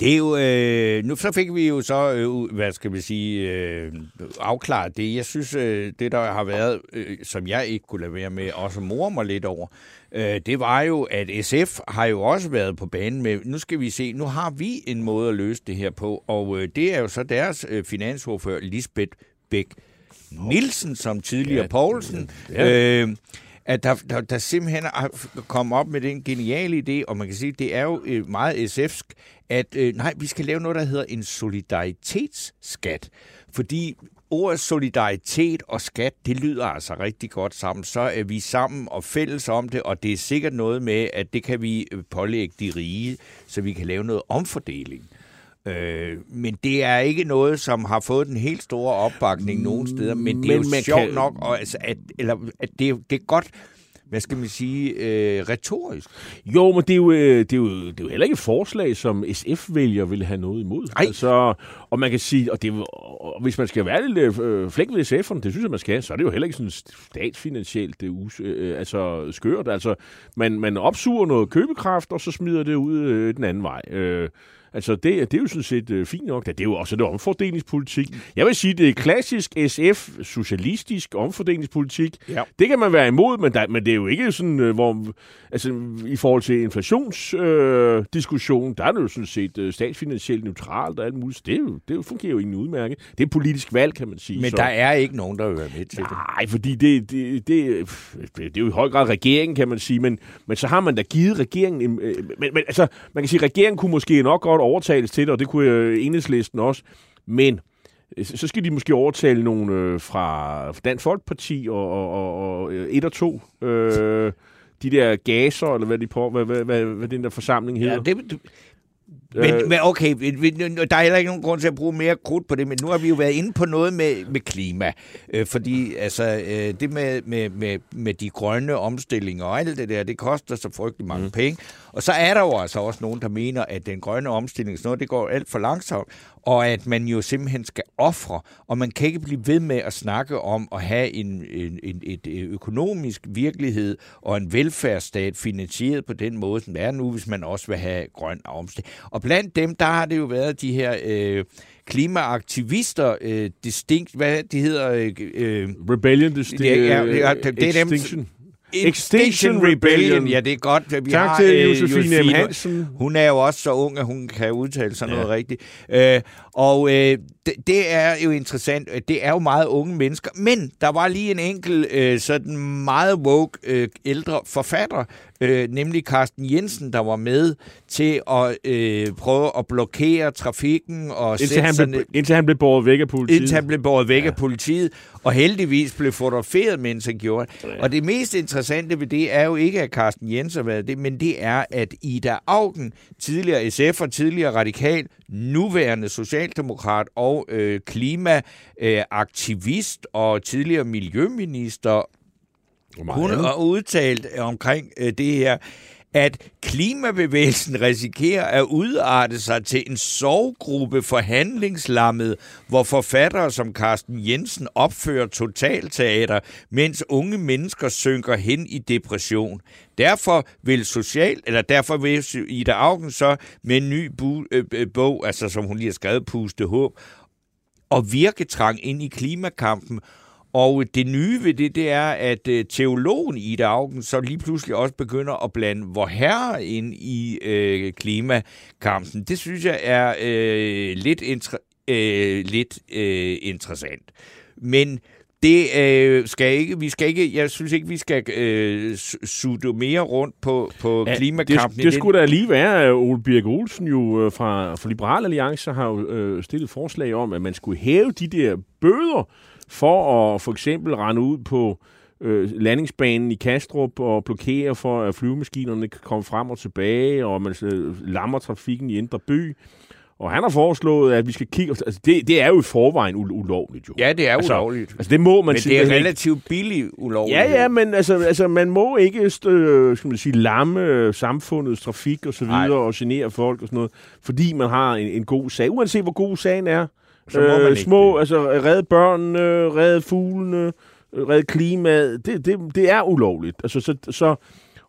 Det er jo, øh, nu så fik vi jo så, øh, hvad skal vi sige, øh, afklaret det. Jeg synes, øh, det der har været, øh, som jeg ikke kunne lade være med, også mor mig lidt over, øh, det var jo, at SF har jo også været på banen med, nu skal vi se, nu har vi en måde at løse det her på, og øh, det er jo så deres øh, finansordfører, Lisbeth Bæk Nielsen, som tidligere ja, Poulsen, ja. øh, at der, der, der simpelthen er kommet op med den geniale idé, og man kan sige, det er jo øh, meget SF'sk, at øh, nej, vi skal lave noget, der hedder en solidaritetsskat. Fordi ordet solidaritet og skat, det lyder altså rigtig godt sammen. Så er vi sammen og fælles om det, og det er sikkert noget med, at det kan vi pålægge de rige, så vi kan lave noget omfordeling. Øh, men det er ikke noget, som har fået den helt store opbakning nogen steder, men det er jo sjovt kan... nok, og, altså, at, eller, at det, det er godt hvad skal man sige, øh, retorisk. Jo, men det er, jo, øh, det, er jo, det er jo heller ikke et forslag, som SF-vælger vil have noget imod. Ej. Altså, og man kan sige, og, det, og hvis man skal være lidt øh, flink ved SF'erne, det synes jeg, man skal, så er det jo heller ikke sådan statsfinansielt det us, øh, altså skørt. Altså, man, man opsuger noget købekraft, og så smider det ud øh, den anden vej. Øh, Altså, det, det er jo sådan set uh, fint nok. Det er jo også det omfordelingspolitik. Jeg vil sige, det er klassisk SF-socialistisk omfordelingspolitik. Ja. Det kan man være imod, men, der, men det er jo ikke sådan, uh, hvor... Altså, i forhold til inflationsdiskussion, uh, der er det jo sådan set uh, statsfinansielt neutralt og alt muligt. Det, er jo, det fungerer jo ingen udmærke. Det er politisk valg, kan man sige. Men så. der er ikke nogen, der vil være med til det. Nej, fordi det, det, det, det er jo i høj grad regeringen, kan man sige. Men, men så har man da givet regeringen... En, men, men altså, man kan sige, at regeringen kunne måske nok godt overtales til det, og det kunne øh, enhedslisten også. Men øh, så skal de måske overtale nogle øh, fra Dansk Folkeparti og, og, og, og øh, et og to. Øh, de der gaser, eller hvad, de på, hvad, hvad, hvad, hvad den der forsamling hedder. Ja, det, men, øh, men okay, der er heller ikke nogen grund til at bruge mere krudt på det, men nu har vi jo været inde på noget med, med klima. Øh, fordi altså, øh, det med, med, med, med de grønne omstillinger og alt det der, det koster så frygtelig mange mm. penge. Og så er der jo altså også nogen, der mener, at den grønne omstilling, sådan noget, det går alt for langsomt, og at man jo simpelthen skal ofre, og man kan ikke blive ved med at snakke om at have en, en, en et økonomisk virkelighed og en velfærdsstat finansieret på den måde, som det er nu, hvis man også vil have grøn omstilling. Og blandt dem, der har det jo været de her... Øh, klimaaktivister, øh, distinkt, hvad de hedder? Øh, øh Rebellion, distinct, ja, ja, ja, det er dem, Extinction Rebellion. Ja, det er godt. Vi tak har, til øh, Josefine M. Hansen. Hun er jo også så ung, at hun kan udtale sig ja. noget rigtigt. Øh, og øh, det, det er jo interessant. Det er jo meget unge mennesker. Men der var lige en enkelt øh, sådan meget woke øh, ældre forfatter, øh, nemlig Carsten Jensen, der var med til at øh, prøve at blokere trafikken. Og indtil, han blev, indtil han blev båret væk af politiet. Indtil han blev båret væk ja. af politiet, og heldigvis blev fotograferet, mens han gjorde det. Ja. Og det mest interessante ved det er jo ikke, at Carsten Jensen har været det, men det er, at Ida Augen, tidligere SF og tidligere radikal, nuværende socialdemokrat og øh, klimaaktivist øh, og tidligere miljøminister, hun har udtalt omkring øh, det her, at klimabevægelsen risikerer at udarte sig til en sovgruppe forhandlingslammet, hvor forfattere som Carsten Jensen opfører totalteater, mens unge mennesker synker hen i depression. Derfor vil social, eller derfor vil Ida Augen så med en ny bu, øh, øh bog, altså som hun lige har skrevet, Puste Håb, og virketrang ind i klimakampen, og det nye ved det, det er, at øh, teologen Ida Augen så lige pludselig også begynder at blande vor herre ind i øh, klimakampen. Det synes jeg er øh, lidt, inter- øh, lidt øh, interessant. Men det øh, skal ikke, vi skal ikke, jeg synes ikke, vi skal øh, sutte mere rundt på, på ja, klimakampen. Det, det skulle da lige være, Ole Birk Olsen jo øh, fra, fra Liberal Alliance har jo øh, stillet forslag om, at man skulle hæve de der bøder, for at for eksempel rende ud på øh, landingsbanen i Kastrup og blokere for, at flyvemaskinerne kan komme frem og tilbage, og man øh, lammer trafikken i Indre By. Og han har foreslået, at vi skal kigge... Altså, det, det er jo i forvejen ulovligt, jo. Ja, det er altså, ulovligt. Altså, det må man men det er relativt billigt ulovligt. Ja, ja, men altså, altså man må ikke øh, skal man sige, lamme samfundets trafik og så videre, og genere folk og sådan noget, fordi man har en, en god sag. Uanset hvor god sagen er, øh, små, det. altså redde børnene, redde fuglene, redde klimaet, det, det, det er ulovligt. Altså, så, så,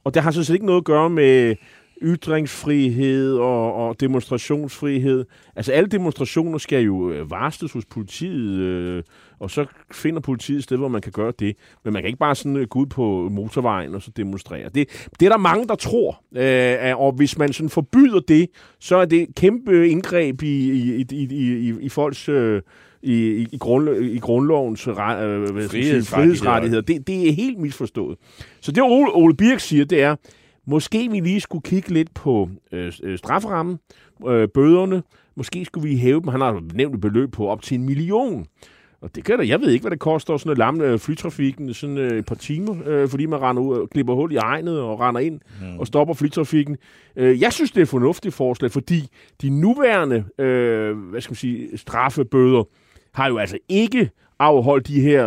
og det har så set ikke noget at gøre med ytringsfrihed og, og demonstrationsfrihed. Altså alle demonstrationer skal jo øh, varsles hos politiet, øh, og så finder politiet et sted, hvor man kan gøre det. Men man kan ikke bare sådan øh, gå ud på motorvejen og så demonstrere. Det, det er der mange, der tror. Øh, og hvis man sådan forbyder det, så er det kæmpe indgreb i, i, i, i, i, i folks... Øh, i, i, grund, i grundlovens øh, frihedsrettigheder. Det, det er helt misforstået. Så det, Ole, Ole Birk siger, det er, Måske vi lige skulle kigge lidt på øh, øh, strafferammen, øh, bøderne. Måske skulle vi hæve dem. Han har nævnt et beløb på op til en million. Og det kan da, jeg ved ikke, hvad det koster sådan at lamme øh, flytrafikken sådan øh, et par timer, øh, fordi man render ud og klipper hul i egnet og render ind mm. og stopper flytrafikken. Øh, jeg synes, det er et fornuftigt forslag, fordi de nuværende øh, hvad skal man sige, straffebøder har jo altså ikke afholdt de her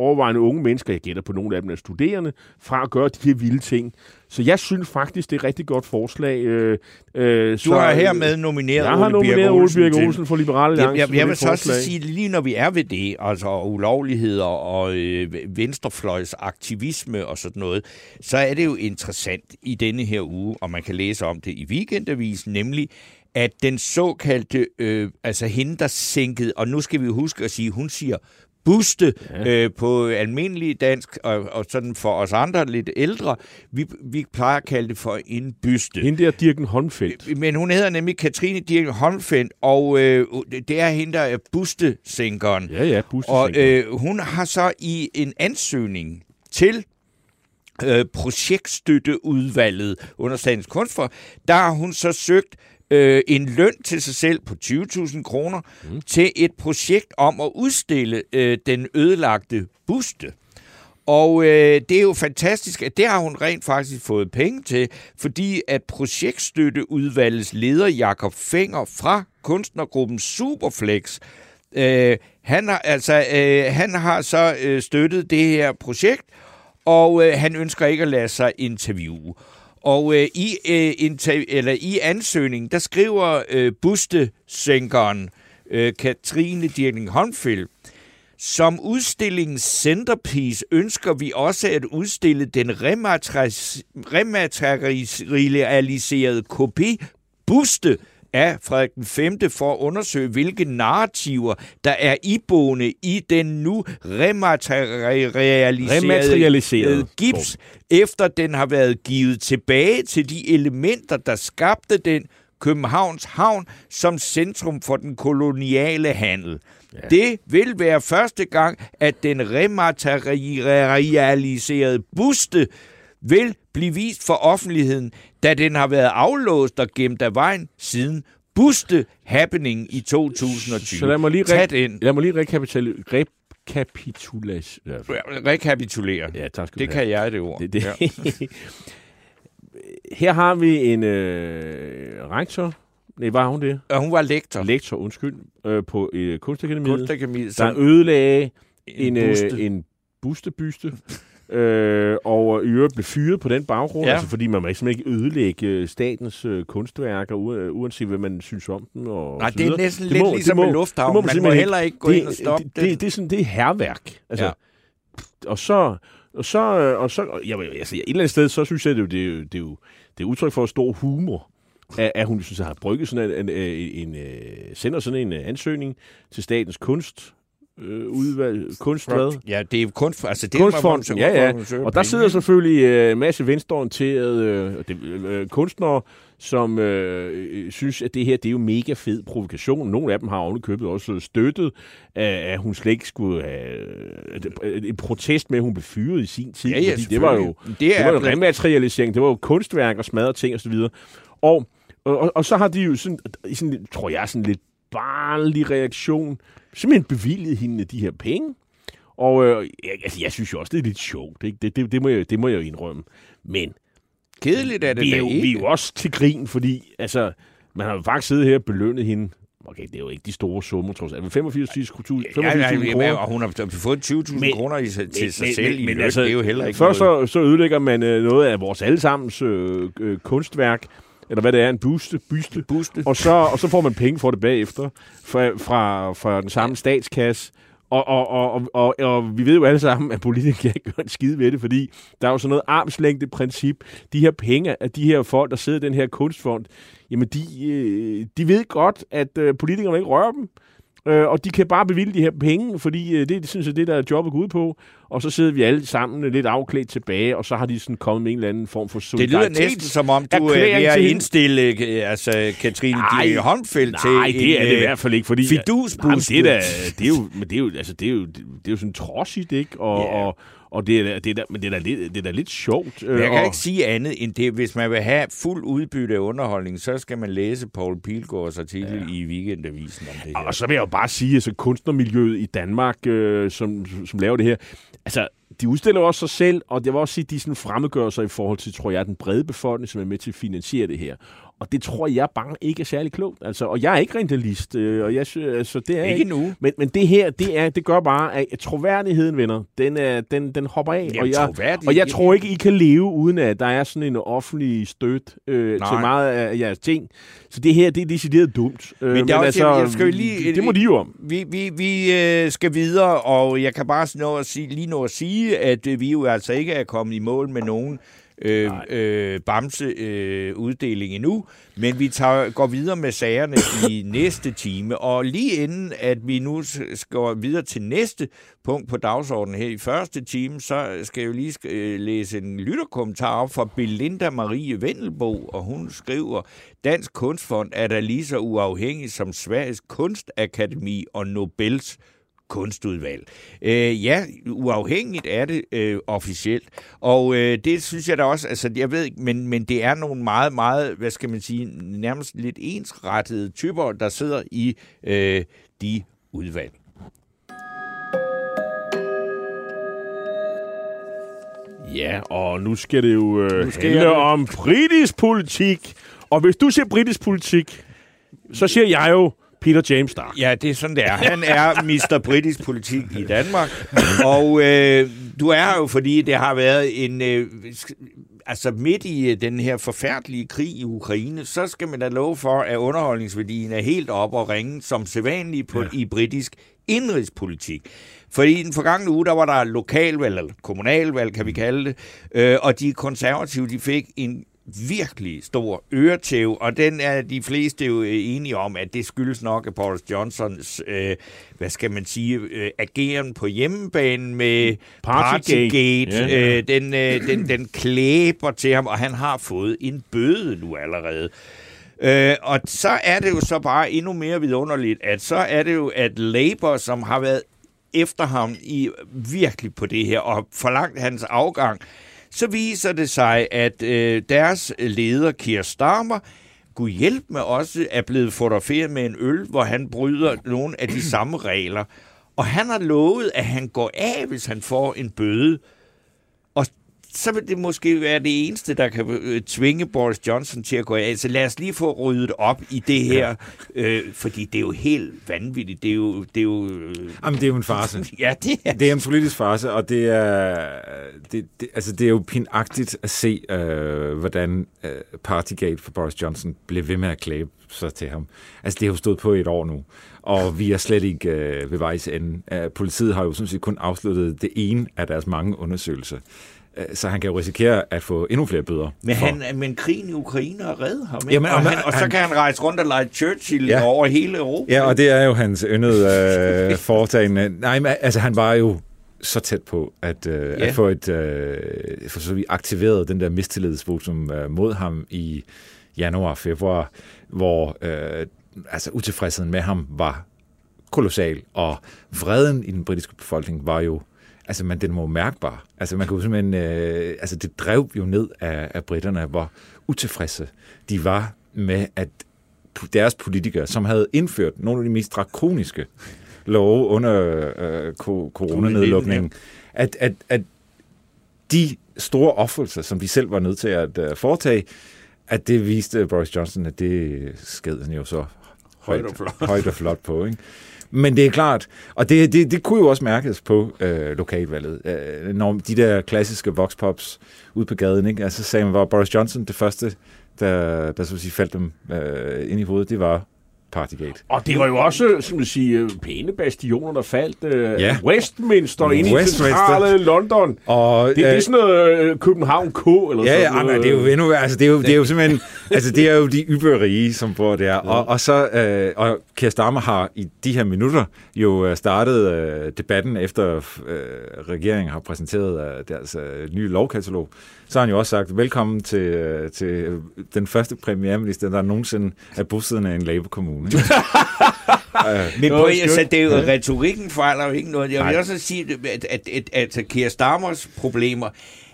overvejende unge mennesker, jeg gætter på nogle af dem er studerende, fra at gøre de her vilde ting. Så jeg synes faktisk, det er et rigtig godt forslag. Øh, øh, du har hermed nomineret jeg Ole har nomineret Ole Birk Olsen for Liberale Alliance. Jeg, jeg, jeg vil så også sige, lige når vi er ved det, altså ulovligheder og øh, venstrefløjs aktivisme og sådan noget, så er det jo interessant i denne her uge, og man kan læse om det i Weekendavisen, nemlig at den såkaldte, øh, altså hende, der sænkede, og nu skal vi huske at sige, hun siger buste ja. øh, på almindelig dansk, og, og sådan for os andre lidt ældre, vi, vi plejer at kalde det for en byste. Hende der Dirken Holmfeldt. Men hun hedder nemlig Katrine Dirken Holmfeldt, og øh, det er hende, der er bustesænkeren. Ja, ja, Og øh, hun har så i en ansøgning til øh, projektstøtteudvalget under Statens Kunstfond, der har hun så søgt øh, en løn til sig selv på 20.000 kroner mm. til et projekt om at udstille øh, den ødelagte buste. Og øh, det er jo fantastisk, at det har hun rent faktisk fået penge til, fordi at projektstøtteudvalgets leder Jakob Fenger fra kunstnergruppen Superflex, øh, han, har, altså, øh, han har så øh, støttet det her projekt, og øh, han ønsker ikke at lade sig interviewe. Og øh, i, øh, interv- eller i ansøgningen, der skriver øh, bustesænkeren øh, Katrine Dirling Håndfeldt, som udstillingens centerpiece ønsker vi også at udstille den rematerialiserede kopi buste af Frederik den 5. for at undersøge, hvilke narrativer, der er iboende i den nu rematerialiserede, Rematerialiserede. gips, efter den har været givet tilbage til de elementer, der skabte den Københavns Havn som centrum for den koloniale handel. Ja. Det vil være første gang, at den rematerialiserede buste vil blive vist for offentligheden, da den har været aflåst og gemt af vejen siden buste happening i 2020. Så lad mig lige, re- ind. lad mig lige rekapitulere. Rekapitulas. Ja, Rekapitulere. ja, tak skal Det kan jeg, det ord. Det, det. Ja. [laughs] Her har vi en øh, rektor. Nej, var hun det? Og hun var lektor. Lektor, undskyld, øh, på øh, Kunstakademiet. Kunstakademiet. der ødelagde en, en øh, buste. en bustebyste. Øh, og i øvrigt blev fyret på den baggrund, Ja. ja. altså fordi man må ikke ødelægge øh, statens øh, kunstværker, u- uanset hvad man synes om dem. Og Nej, det er næsten Det lidt må- ligesom det må- med lufthavn. det må Man må heller ikke gå ind og stoppe det. det. Det, det, er sådan, det er herværk. Altså, Ja. Og så... Og så, øh, og så jeg, altså, et eller andet sted, så synes jeg, det er, jo- det er, det er, jo, det er udtryk for stor humor, at, at hun synes, har brygget sådan en, en, en, en, sender sådan en øh, ansøgning til Statens Kunst, øh, udvalg, kunstvad, Ja, det er kunst, altså det Kunstfonden, er, ja, ja. Og der sidder selvfølgelig øh, en masse venstreorienterede øh, det- øh, kunstnere, som øh, øh, synes, at det her det er jo mega fed provokation. Nogle af dem har ovenikøbet også støttet, at, hun slet ikke skulle have en protest med, at hun blev fyret i sin tid. Ja, ja, fordi det var jo, det er var jo rematerialisering, det var jo kunstværk og smadret ting osv. Og, og, og så har de jo sådan, sådan tror jeg, sådan lidt barnlig reaktion, simpelthen bevilget hende de her penge. Og øh, jeg, altså, jeg synes jo også, det er lidt sjovt. Ikke? Det, det, det, må jeg, det må jeg jo indrømme. Men Kedeligt er det vi er, da jo, ikke. vi er jo også til grin, fordi altså, man har jo faktisk siddet her og belønnet hende. Okay, det er jo ikke de store summer, trods alt. Men 85.000 Ja, ja, ja, ja, kroner. og hun har fået 20.000 Men- kroner i, til sig selv. Men, altså, det er jo heller ikke Først noget. så, så ødelægger man øh, noget af vores allesammens øh, øh, kunstværk, eller hvad det er, en buste, byste, Buste. og så, og så får man penge for det bagefter fra, fra, fra den samme statskasse. Og, og, og, og, og, vi ved jo alle sammen, at politikere ikke gør en skide ved det, fordi der er jo sådan noget armslængde princip. De her penge af de her folk, der sidder i den her kunstfond, jamen de, øh, de ved godt, at øh, politikerne ikke rører dem. Øh, og de kan bare bevilge de her penge, fordi øh, det, det synes jeg, det der er jobbet ud på. Og så sidder vi alle sammen øh, lidt afklædt tilbage, og så har de sådan kommet med en eller anden form for Det solidaritet. lyder næsten som om, du er erklæring ved at indstille øh, altså, Katrine Nej. Håndfeldt til Nej, det er en, det i øh, hvert fald ikke, fordi... fidusbuste. Nej, det er, da, det er jo, men det er jo, altså, det er jo, det er jo sådan trodsigt, ikke? Og, Ja. og, og det er, det er, da- men det er da lidt, det er da lidt sjovt. Men jeg øh, kan og- ikke sige andet end det. Hvis man vil have fuld udbytte af underholdning, så skal man læse Paul Pilgaards artikel ja. i Weekendavisen om det her. Og så vil jeg jo bare sige, at altså, kunstnermiljøet i Danmark, øh, som, som laver det her, altså, de udstiller også sig selv, og det vil også sige, at de sådan fremmedgør sig i forhold til, tror jeg, den brede befolkning, som er med til at finansiere det her. Og det tror jeg bare ikke er særlig klogt. Altså, og jeg er ikke rentalist, øh, og jeg synes, altså, det er jeg Ikke endnu. Men, men det her, det, er, det gør bare, at troværdigheden, venner, den, er, den, den hopper af. Jamen, og, jeg, og jeg tror ikke, I kan leve, uden at der er sådan en offentlig støt øh, Nej. til meget af jeres ting. Så det her, det er decideret dumt. Øh, Men, er også, jeg skal lige, det, det må de jo om. Vi, vi, vi øh, skal videre, og jeg kan bare nå at sige, lige nå at sige, at øh, vi jo altså ikke er kommet i mål med nogen øh, øh, bamse-uddeling øh, endnu, men vi tager, går videre med sagerne i [coughs] næste time, og lige inden at vi nu skal videre til næste punkt på dagsordenen her i første time, så skal jeg jo lige øh, læse en lytterkommentar op fra Belinda Marie Vendelbo, og hun skriver, Dansk Kunstfond er da lige så uafhængig som Sveriges Kunstakademi og Nobels kunstudvalg. Øh, ja, uafhængigt er det øh, officielt, og øh, det synes jeg da også, altså jeg ved ikke, men, men det er nogle meget, meget, hvad skal man sige, nærmest lidt ensrettede typer, der sidder i øh, de udvalg. Ja, og nu skal det jo øh, Nu skal handle jeg- om britisk politik. Og hvis du siger britisk politik, så siger jeg jo Peter James Stark. Ja, det er sådan, det er. Han er Mr. Britisk Politik i Danmark. Og øh, du er her jo, fordi det har været en... Øh, altså midt i øh, den her forfærdelige krig i Ukraine, så skal man da love for, at underholdningsværdien er helt op og ringe som sædvanligt på, ja. i britisk indrigspolitik. Fordi i den forgangne uge, der var der lokalvalg, eller kommunalvalg, kan vi kalde det, øh, og de konservative, de fik en virkelig stor øretæv, og den er de fleste jo øh, enige om, at det skyldes nok af Boris Johnsons, øh, hvad skal man sige, øh, ageren på hjemmebanen med Partygate. Partygate. Ja, ja. Øh, den, øh, den, den klæber til ham, og han har fået en bøde nu allerede. Øh, og så er det jo så bare endnu mere vidunderligt, at så er det jo, at Labour, som har været efter ham i virkelig på det her, og forlangt hans afgang, så viser det sig, at øh, deres øh, leder, Kier Starmer, Gud hjælp med også er blevet fotograferet med en øl, hvor han bryder nogle af de samme regler. Og han har lovet, at han går af, hvis han får en bøde. Så vil det måske være det eneste, der kan øh, tvinge Boris Johnson til at gå af. Så lad os lige få ryddet op i det her, øh, fordi det er jo helt vanvittigt. Det er jo... Det er jo øh, Jamen, det er jo en farse. [laughs] ja, det er... Det er en politisk farse, og det er, det, det, altså det er jo pinagtigt at se, øh, hvordan øh, Partygate for Boris Johnson blev ved med at klæbe sig til ham. Altså, det har jo stået på i et år nu, og vi er slet ikke øh, ved vejs ende. Øh, politiet har jo sådan set kun afsluttet det ene af deres mange undersøgelser. Øh, Så han kan jo risikere at få endnu flere bøder. Men, for- han, men krigen i Ukraine har reddet ham, ikke? Jamen, og, han, og så han- kan han rejse rundt og lege Churchill Ja. over hele Europa. Ja, og det er jo hans yndede øh, [laughs] foretagende. Nej, men altså han var jo så tæt på at, øh, Ja. at få et øh, for så vidt aktiveret den der mistillidsvotum øh, mod ham i januar februar, hvor øh, altså utilfredsheden med ham var kolossal, og vreden i den britiske befolkning var jo Altså, man, den var mærkbar. Altså, man kunne simpelthen... Øh, altså, det drev jo ned af, af britterne, hvor utilfredse de var med, at deres politikere, som havde indført nogle af de mest drakoniske love under øh, coronanedlukningen, at, at, at de store offelser, som de selv var nødt til at øh, foretage, at det viste Boris Johnson, at det sked han jo så højt, og flot. højt og flot på. Ikke? Men det er klart, og det, det, det kunne jo også mærkes på øh, lokalvalget, øh, når de der klassiske voxpops ud på gaden, ikke? Altså, sagde man, var Boris Johnson det første, der, der så at sige, faldt dem øh, ind i hovedet, det var Partygate. Og det var jo også, som du siger, pæne bastioner, der faldt. Øh, Ja. Westminster inde i centrale London. Og, Det, det er sådan noget øh, København K, eller Ja, ja, sådan noget. det er jo endnu værre. altså det er jo, det er jo simpelthen, altså det er jo de yberrige, som bor der, og, og så, øh, og Starmer har i de her minutter jo øh, startet øh, debatten efter øh, regeringen har præsenteret øh, deres øh, nye lovkatalog, så har han jo også sagt, velkommen til, øh, til den første premierminister, der nogensinde er bosiddende i en Labour-kommune. [laughs] Men Nå, på, skønt. altså, det er jo, retorikken fejler jo ikke noget. Jeg vil Nej. også sige, at, at, at, at Keir Starmers problemer,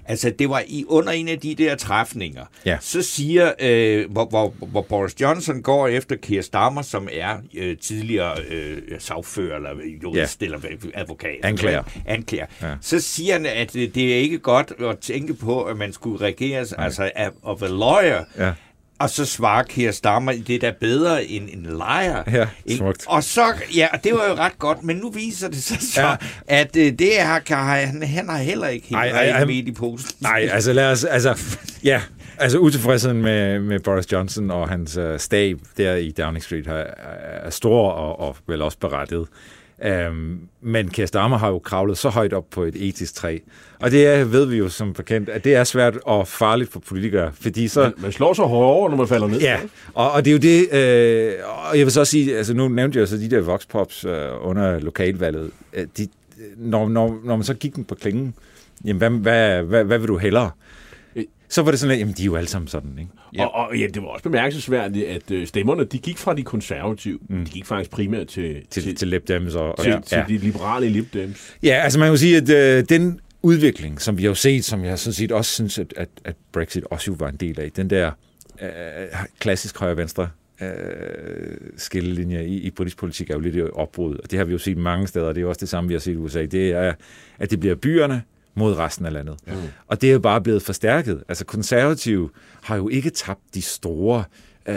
altså det var i under en af de der træfninger, Ja. så siger, øh, hvor, hvor, hvor Boris Johnson går efter Keir Starmer, som er øh, tidligere øh, sagfører, eller jurist, ja. eller advokat. Anklager. Anklager. Ja. Så siger han, at øh, det er ikke godt at tænke på, at man skulle regeres altså af, of a lawyer. Ja. Og så svarer Keir Starmer, det er da bedre end en lejer. Ja, Ikke? smukt. Og så, ja, og det var jo ret godt, men nu viser det sig så, Ja. at øh, det er, kan, han, han har heller ikke helt Ej, med i posen. Nej, [laughs] altså lad os, altså, ja, altså utilfredsheden med, med Boris Johnson og hans uh, stab der i Downing Street er, er stor og, og vel også berettiget. Um, men Keir Starmer har jo kravlet så højt op på et etisk træ. Og det er, ved vi jo som bekendt, at det er svært og farligt for politikere, fordi så... Man, man slår sig hårdere, når man falder ned. Ja, og, og det er jo det, øh, og jeg vil så sige, altså nu nævnte jeg jo så de der voxpops øh, under lokalvalget, øh, de, når, når, når man så gik den på klingen, jamen hvad, hvad, hvad, hvad vil du hellere? Så var det sådan, at jamen, de er jo alle sammen sådan, ikke? Ja. Og, og ja, det var også bemærkelsesværdigt, at øh, stemmerne, de gik fra de konservative, mm. de gik faktisk primært til, Til, til, til Lib Dems og, til, til de liberale Lib Dems. Ja, altså man kan sige, at øh, den udvikling, som vi har set, som jeg sådan set også synes, at, at, at Brexit også jo var en del af, den der øh, klassisk højre-venstre øh, skillelinje i, i britisk politik er jo lidt i opbrud, og det har vi jo set mange steder, og det er også det samme, vi har set i USA, det er, at det bliver byerne, mod resten af landet. Ja. Og det er jo bare blevet forstærket. Altså konservative har jo ikke tabt de store øh,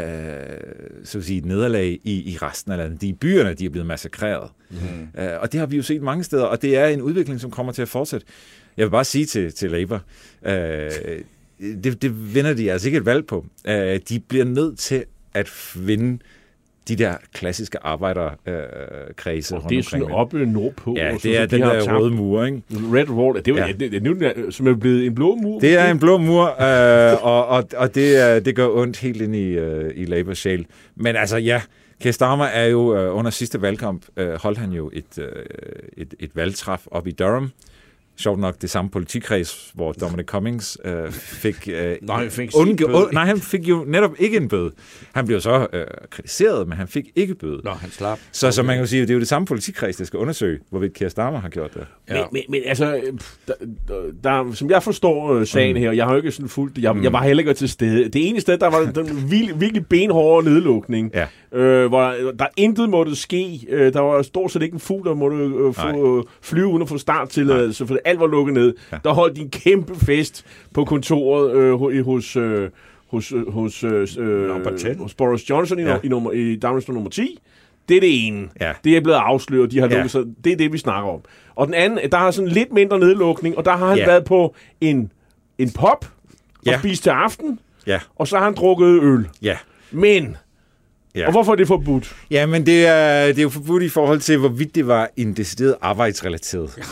så at sige, nederlag i, i resten af landet. De byerne, de er blevet massakreret. Mm. Øh, og det har vi jo set mange steder, og det er en udvikling, som kommer til at fortsætte. Jeg vil bare sige til, til Labour, øh, det, det vinder de altså ikke et valg på. Øh, de bliver nødt til at vinde de der klassiske arbejderkredse. Og det er sådan oppe nordpå. Ja, det er de den har der røde mur, ikke? Red Wall, det er, Ja. det, det, er nu, som er blevet en blå mur. Det er en blå mur, øh, og, og, og det, øh, det gør ondt helt ind i, øh, i Labour sjæl. Men altså, ja, Keir Starmer er jo øh, under sidste valgkamp, øh, holdt han jo et, øh, et, et valgtræf op i Durham. Sjovt nok det samme politikreds, hvor Dominic Cummings øh, fik... Øh, [laughs] han fik sin undgå- bøde. nej, han fik jo netop ikke en bøde. Han blev så øh, kritiseret, men han fik ikke bøde. Nå, han slap. Så, okay. så man kan jo sige, at det er jo det samme politikreds, der skal undersøge, hvorvidt Keir Starmer har gjort det. Men, men, men altså, der, der, som jeg forstår øh, sagen Mm. her, jeg har jo ikke sådan fuldt jeg, jeg var heller ikke til stede. Det ene sted, der var den [laughs] virkelig, virkelig benhårde nedlukning, Ja. Øh, hvor der intet måtte ske. Øh, der var stort set ikke en fugl, der måtte øh, få, øh, flyve uden at få starttilladelse, for alt var lukket ned. Ja. Der holdt en kæmpe fest på kontoret øh, ho- hos... Øh, hos, øh, hos, øh, 10. hos Boris Johnson i, Ja. ja. i, nummer, i Street nummer 10. Det er det ene. Ja. Det er blevet afsløret, de har Ja. lukket sig. Det er det, vi snakker om. Og den anden, der har sådan lidt mindre nedlukning, og der har han Ja. været på en, en pop og Ja. spist til aften, Ja, og så har han drukket øl. ja. Men, Ja. og hvorfor er det forbudt? Ja, men det er, det er jo forbudt i forhold til, hvorvidt det var en decideret arbejdsrelateret. Ja,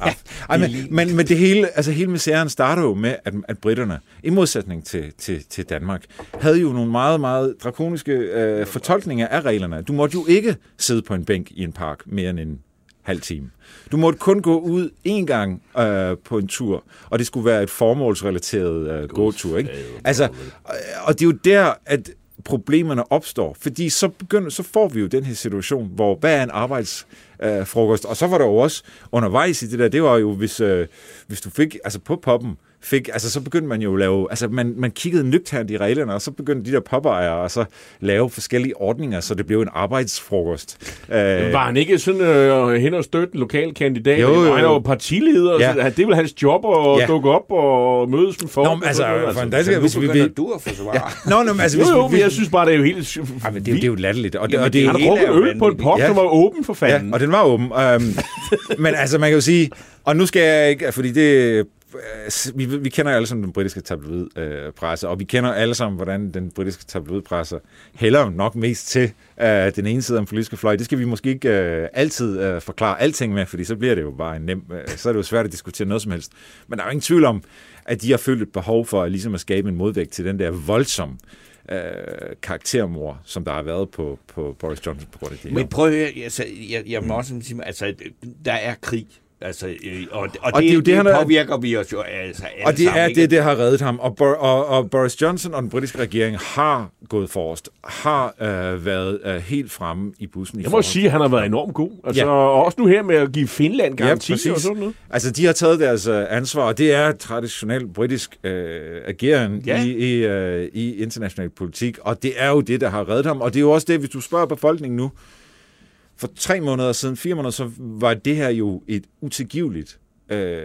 [laughs] Ej, men, men, men det hele, altså hele misæren starter jo med, at, at britterne, i modsætning til, til, til Danmark, havde jo nogle meget, meget drakoniske øh, fortolkninger af reglerne. Du måtte jo ikke sidde på en bænk i en park mere end en halv time. Du måtte kun gå ud én gang øh, på en tur, og det skulle være et formålsrelateret øh, gåtur. Ikke? Altså, og det er jo der, at problemerne opstår, fordi så, begynder, så får vi jo den her situation, hvor hvad er en arbejds Øh, frokost? og så var der jo også undervejs i det der, det var jo, hvis, øh, hvis du fik, altså på poppen, fik, altså så begyndte man jo at lave, altså man, man kiggede nøgternt i reglerne, og så begyndte de der popejere at så lave forskellige ordninger, så det blev en arbejdsfrokost. Øh, Var han ikke sådan øh, hen og støtte en lokal kandidat? Jo, jo, jo. Han jo partileder, Ja. ja. så det er vel hans job at Ja. dukke op og mødes med folk. Nå, men altså, sådan noget, for en Så dansker, hvis vi begynder vil... du at forsvare. Nå, nå, men altså, Jo, hvis, jo, vi, men jeg synes bare, det er jo helt... Ej, men det, er jo- det er jo latterligt. Og det, og det er det jo Han har jo øl på en pop, Ja. som var åben for fanden. Ja, og den var åben. Øhm, [laughs] men altså, man kan jo sige, og nu skal jeg ikke, fordi det, øh, vi, vi kender alle sammen den britiske tabloidpresse, og vi kender alle sammen, hvordan den britiske tabloidpresse hælder nok mest til øh, den ene side af den politiske fløj. Det skal vi måske ikke øh, altid øh, forklare alting med, fordi så bliver det jo bare en nem, øh, så er det jo svært at diskutere noget som helst. Men der er jo ingen tvivl om, at de har følt et behov for at, ligesom at skabe en modvægt til den der voldsomme øh, karaktermor, som der har været på, på Boris Johnson på grund af det. Men prøv at høre, altså, jeg, jeg må også sige, altså, der er krig. Altså, øh, og, og, og det, det er jo det, det, han det er- påvirker vi os jo altså, alle Og det sammen, er ikke? det, der har reddet ham. Og, Bor- og, og Boris Johnson og den britiske regering har gået forrest, har øh, været øh, helt fremme i bussen. I Jeg må forhold- sige, at han har været enormt god. Altså, Ja. og også nu her med at give Finland garanti præcis. og sådan noget. Altså, de har taget deres øh, ansvar, og det er traditionel britisk øh, ageren Ja. i, i, øh, i international politik, og det er jo det, der har reddet ham. Og det er jo også det, hvis du spørger befolkningen nu, for tre måneder siden, fire måneder, så var det her jo et utilgiveligt øh,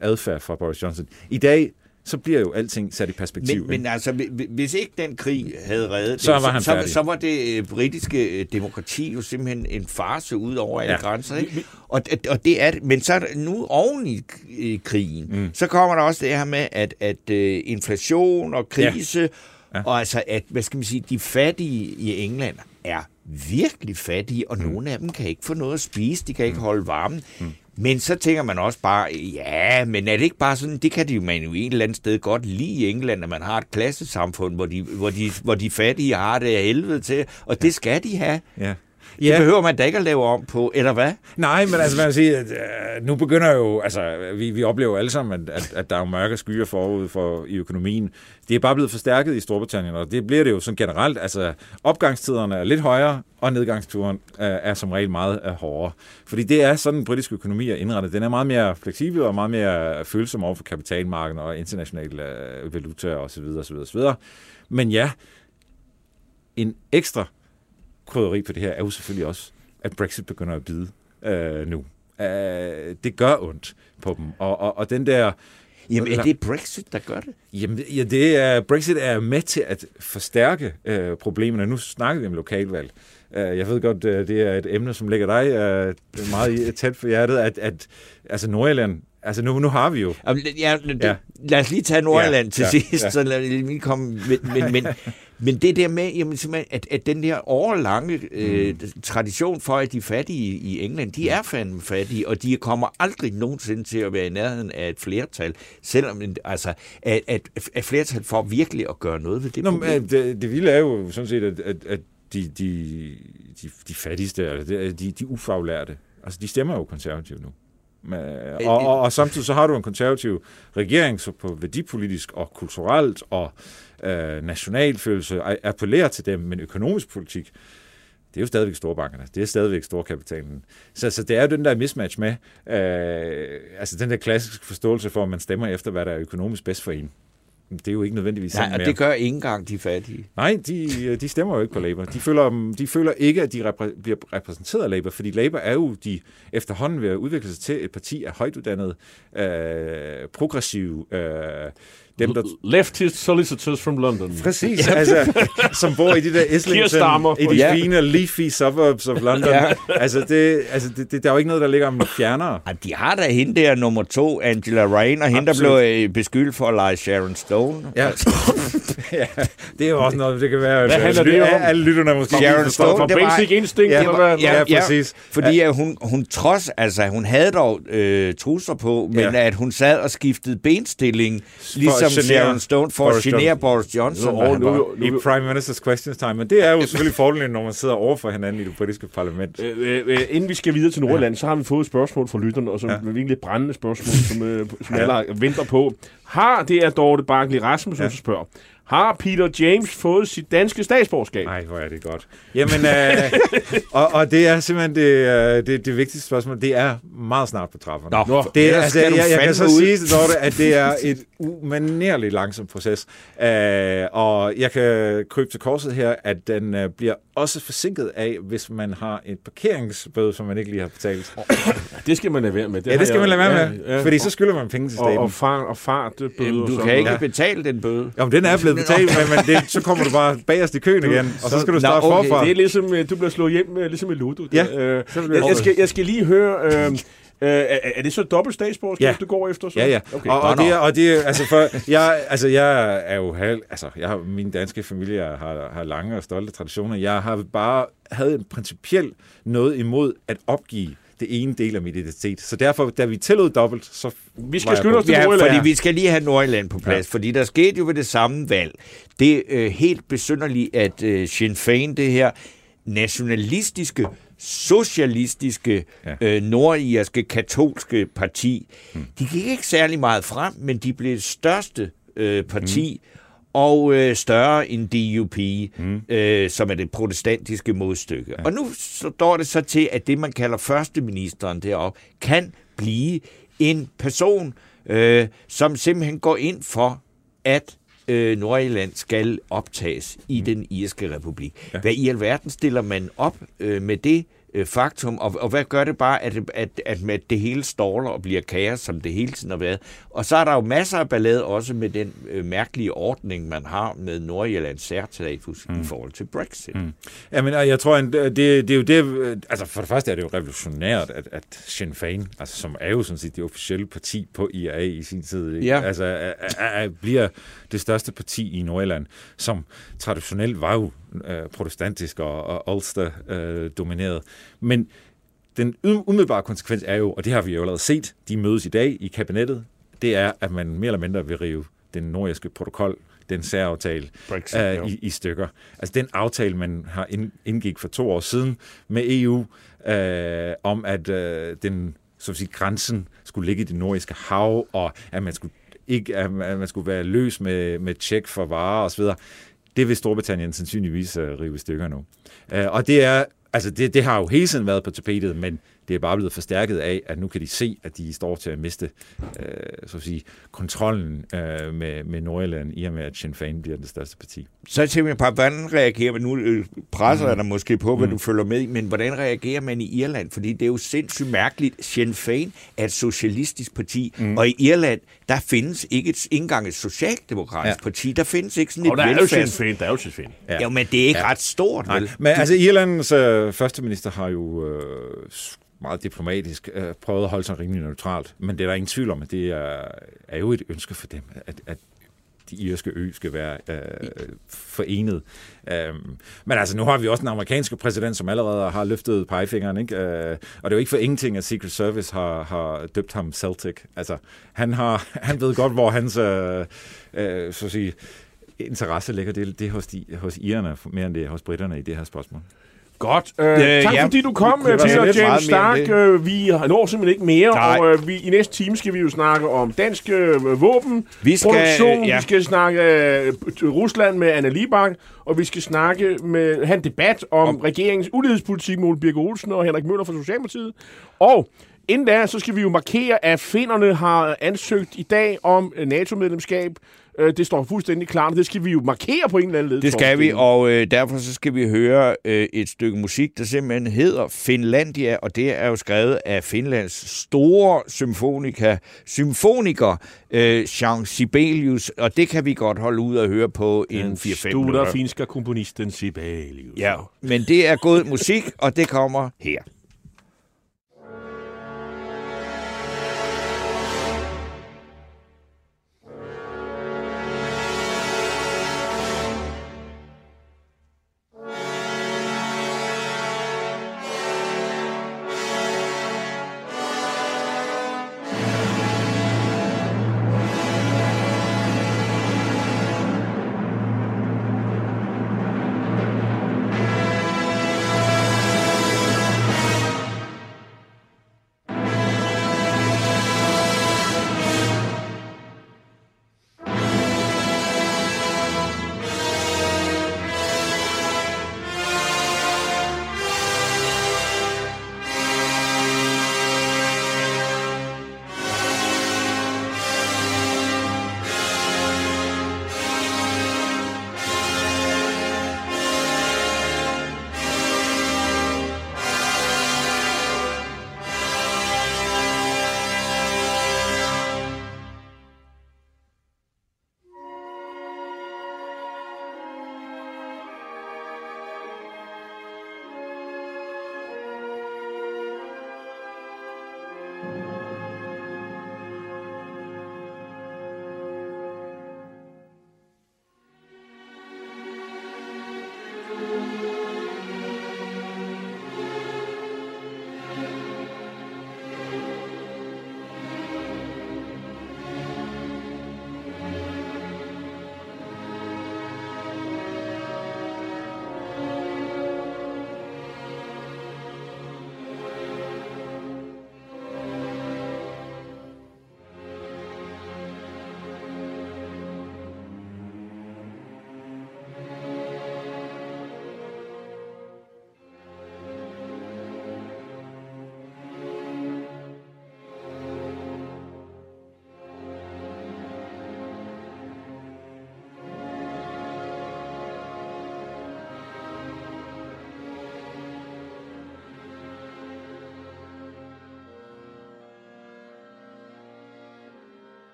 adfærd fra Boris Johnson. I dag, så bliver jo alting sat i perspektiv. Men, men altså, hvi- hvi- hvis ikke den krig havde reddet det, Så var han så, færdig. så var det øh, britiske øh, demokrati jo simpelthen en farse ud over alle Ja. grænser. Ikke? Og, det- og det er det. Men så nu oven i i krigen, mm. så kommer der også det her med, at, at øh, inflation og krise, ja. Ja. og altså, at, hvad skal man sige, de fattige i England er virkelig fattige, og mm. nogle af dem kan ikke få noget at spise, de kan ikke holde varmen. Mm. Men så tænker man også bare, ja, men er det ikke bare sådan, det kan de jo man jo et eller andet sted godt lide i England, at man har et klassesamfund, hvor de, hvor de, hvor de fattige har det af helvede til, og det skal de have. ja. Det behøver man da ikke at lave om på, eller hvad? Nej, men altså, man kan sige, at øh, nu begynder jo, altså, vi, vi oplever alle sammen, at, at, at der er jo mørke skyer forud for i økonomien. Det er bare blevet forstærket i Storbritannien, og det bliver det jo sådan generelt. Altså, opgangstiderne er lidt højere, og nedgangsturen øh, er som regel meget øh, hårdere. Fordi det er sådan, den britiske økonomi er indrettet. Den er meget mere fleksibel og meget mere følsom over for kapitalmarkedet og internationale øh, valutaer osv. osv., osv. Men ja, en ekstra krydderi på det her er jo selvfølgelig også, at Brexit begynder at bide øh, nu. øh, det gør ondt på dem. Og, og, og den der... Jamen, er det Brexit, der gør det? Jamen, ja, det er, Brexit er med til at forstærke øh, problemerne. Nu snakker vi om lokalvalg. Øh, jeg ved godt, øh, det er et emne, som ligger dig øh, meget tæt for hjertet, at, at altså Nordjylland Altså nu, nu har vi jo... Ja, det, ja. Lad os lige tage Nordjylland ja, til ja, sidst, ja. så lad lige komme... Men, men, men, [laughs] men det der med, jamen, at, at den der årlange øh, mm. tradition for, at de fattige i England, de er fandme fattige, og de kommer aldrig nogensinde til at være i nærheden af et flertal, selvom altså, at, at, at flertal for virkelig at gøre noget ved det Nå, problem. Det, det vilde er jo sådan set, at, at, at de, de, de, de fattigste, eller de, de ufaglærte, altså de stemmer jo konservativt nu. Og, og, og samtidig så har du en konservativ regering, så på værdipolitisk og kulturelt og øh, nationalfølelse appellerer til dem, men økonomisk politik, det er jo stadigvæk storbankerne. Det er stadigvæk storkapitalen. Så, så det er jo den der mismatch med, øh, altså den der klassiske forståelse for, at man stemmer efter, hvad der er økonomisk bedst for en det er jo ikke nødvendigvis Nej, og det gør ikke engang de fattige. Nej, de, de stemmer jo ikke på Labour. De føler, de føler ikke, at de repræ- bliver repræsenteret af Labour, fordi Labour er jo de efterhånden ved at udvikle sig til et parti af højtuddannede, øh, progressive, øh, dem, der... Leftist solicitors from London. Præcis, altså, [laughs] som bor i de der Islington, i de ja. fine leafy suburbs of London. ja. altså, det, altså det, det, der er jo ikke noget, der ligger om fjernere. Ja, de har da hende der nummer to, Angela Rain, og hende, der blev øh, beskyldt for at lege Sharon Stone. Ja. [laughs] ja, det er jo også noget, det kan være... Hvad handler det om? Alle lytterne måske Sharon Stone, for Basic Instinct. Ja, ja, ja, ja, præcis. Fordi ja. hun, hun trods, altså hun havde dog øh, trusser på, men ja. at hun sad og skiftede benstilling, ligesom som Sharon Stone for at genere Boris Johnson. Nu, nu, nu, nu, I Prime Minister's Questions Time. Men det er jo selvfølgelig fordelen, når man sidder over for hinanden i det britiske parlament. Øh, øh, øh, inden vi skal videre til Nordjylland, ja. så har vi fået et spørgsmål fra lytterne, og som ja. er virkelig et brændende spørgsmål, som, øh, som ja. alle venter på. Har, det er Dorte Barkley Rasmussen, ja. spørger, har Peter James fået sit danske statsborgerskab? Nej, hvor er det godt. Jamen, øh, og, og det er simpelthen det, øh, det, det vigtigste spørgsmål. Det er meget snart på trapperne. Nå, det er, altså, jeg, jeg, jeg kan så ud. sige til Dorte, at det er et umanerligt langsomt proces. Uh, og jeg kan krybe til korset her, at den uh, bliver også forsinket af, hvis man har et parkeringsbøde, som man ikke lige har betalt. det skal man lade være med. Det ja, det skal jeg, man lade være med, ja, ja. fordi så skylder man penge til staten. Og, og, far, og fart bøde. Jamen, du kan ikke ja. betale den bøde. Jamen, den er blevet betalt, men, men det, så kommer du bare bagerst i køen igen, og så skal du starte okay. forfra. Det er ligesom, øh, du bliver slået hjem, øh, ligesom i Ludo. Ja. Øh, jeg, jeg, skal, jeg skal lige høre... Øh, Øh, er, er det så dobbelt statsborgerskab, ja. du går efter? Så? Ja, ja. Okay. Og, og, det og det altså, for, jeg, altså, jeg er jo halv, altså, jeg har, min danske familie har, har lange og stolte traditioner. Jeg har bare havde en principiel noget imod at opgive det ene del af min identitet. Så derfor, da vi tillod dobbelt, så Vi skal skynde os til ja, fordi vi skal lige have Nordjylland på plads, ja. fordi der skete jo ved det samme valg. Det er øh, helt besynderligt, at øh, Sinn Féin, det her nationalistiske, socialistiske, ja. øh, nordirske, katolske parti, hmm. de gik ikke særlig meget frem, men de blev det største øh, parti, hmm og øh, større end DUP, mm. øh, som er det protestantiske modstykke. Ja. Og nu står det så til, at det, man kalder førsteministeren deroppe, kan blive en person, øh, som simpelthen går ind for, at øh, Nordjylland skal optages i mm. den irske republik. Ja. Hvad i alverden stiller man op øh, med det øh, faktum, og, og hvad gør det bare, at, at, at med det hele ståler og bliver kaos, som det hele tiden har været. Og så er der jo masser af ballade også med den øh, mærkelige ordning, man har med Nordjyllands særstatus mm. i forhold til Brexit. Mm. Jamen, jeg tror, det, det er jo det, altså for det første er det jo revolutionært, at, at Sinn Féin, altså, som er jo sådan set det officielle parti på IRA i sin tid, ja. altså, er, er, er, bliver det største parti i Nordjylland, som traditionelt var jo øh, protestantisk og, og Ulster-domineret. Øh, Men den umiddelbare konsekvens er jo, og det har vi jo allerede set, de mødes i dag i kabinettet, det er, at man mere eller mindre vil rive den nordiske protokol, den særaftale, Brexit, øh, i, i stykker. Altså den aftale, man har indgik for to år siden med EU, øh, om at øh, den så at sige, grænsen skulle ligge i det nordiske hav, og at man skulle ikke, at man skulle være løs med, med tjek for varer osv., det vil Storbritannien sandsynligvis øh, rive i stykker nu. Øh, og det er, altså det, det har jo hele tiden været på tapetet, men det er bare blevet forstærket af, at nu kan de se, at de står til at miste øh, så at sige, kontrollen øh, med, med Nordjylland, i og med, at Sinn Féin bliver det største parti. Så tænker jeg bare, hvordan reagerer man? Nu presser jeg dig måske på, hvad mm. du følger med men hvordan reagerer man i Irland? Fordi det er jo sindssygt mærkeligt. Sinn Féin er et socialistisk parti, mm. og i Irland, der findes ikke et, ikke engang et socialdemokratisk ja. parti. Der findes ikke sådan et Og der er jo velfærds... Sinn Féin, der er jo Sinn Féin. Ja. Jo, men det er ikke Ja. ja. ret stort, Nej, vel? men altså Irlands øh, første minister har jo øh, meget diplomatisk øh, prøvet at holde sig rimelig neutralt, men det er der ingen tvivl om, at det er, er jo et ønske for dem, at, at de irske ø skal være øh, forenet. Øhm, men altså, nu har vi også den amerikanske præsident, som allerede har løftet pegefingeren, ikke? Øh, og det er jo ikke for ingenting, at Secret Service har, har døbt ham Celtic. Altså, han, har, han ved godt, hvor hans øh, øh, så at sige, interesse ligger. Det, det er hos, de, hos irerne, mere end det er hos britterne i det her spørgsmål. Godt. Øh, Øh, tak ja, fordi du kom, Peter James Stark. Øh, vi når simpelthen ikke mere, Nej. og øh, vi, i næste time skal vi jo snakke om dansk øh, våben, Vi skal- produktion, ja. vi skal snakke øh, Rusland med Anna Libak, og vi skal snakke med, have en debat om, om. regeringens ulighedspolitik med Ole Birke Olsen og Henrik Møller fra Socialdemokratiet. Og inden da, så skal vi jo markere, at finderne har ansøgt i dag om øh, NATO-medlemskab. Øh, det står fuldstændig klart, og det skal vi jo markere på en eller anden led. Det skal vi, og øh, derfor så skal vi høre øh, et stykke musik, der simpelthen hedder Finlandia, og det er jo skrevet af Finlands store symfonika, symfoniker, øh, Jean Sibelius, og det kan vi godt holde ud og høre på en Den 4-5 store minutter. finska komponisten Sibelius. Ja, men det er god musik, og det kommer her.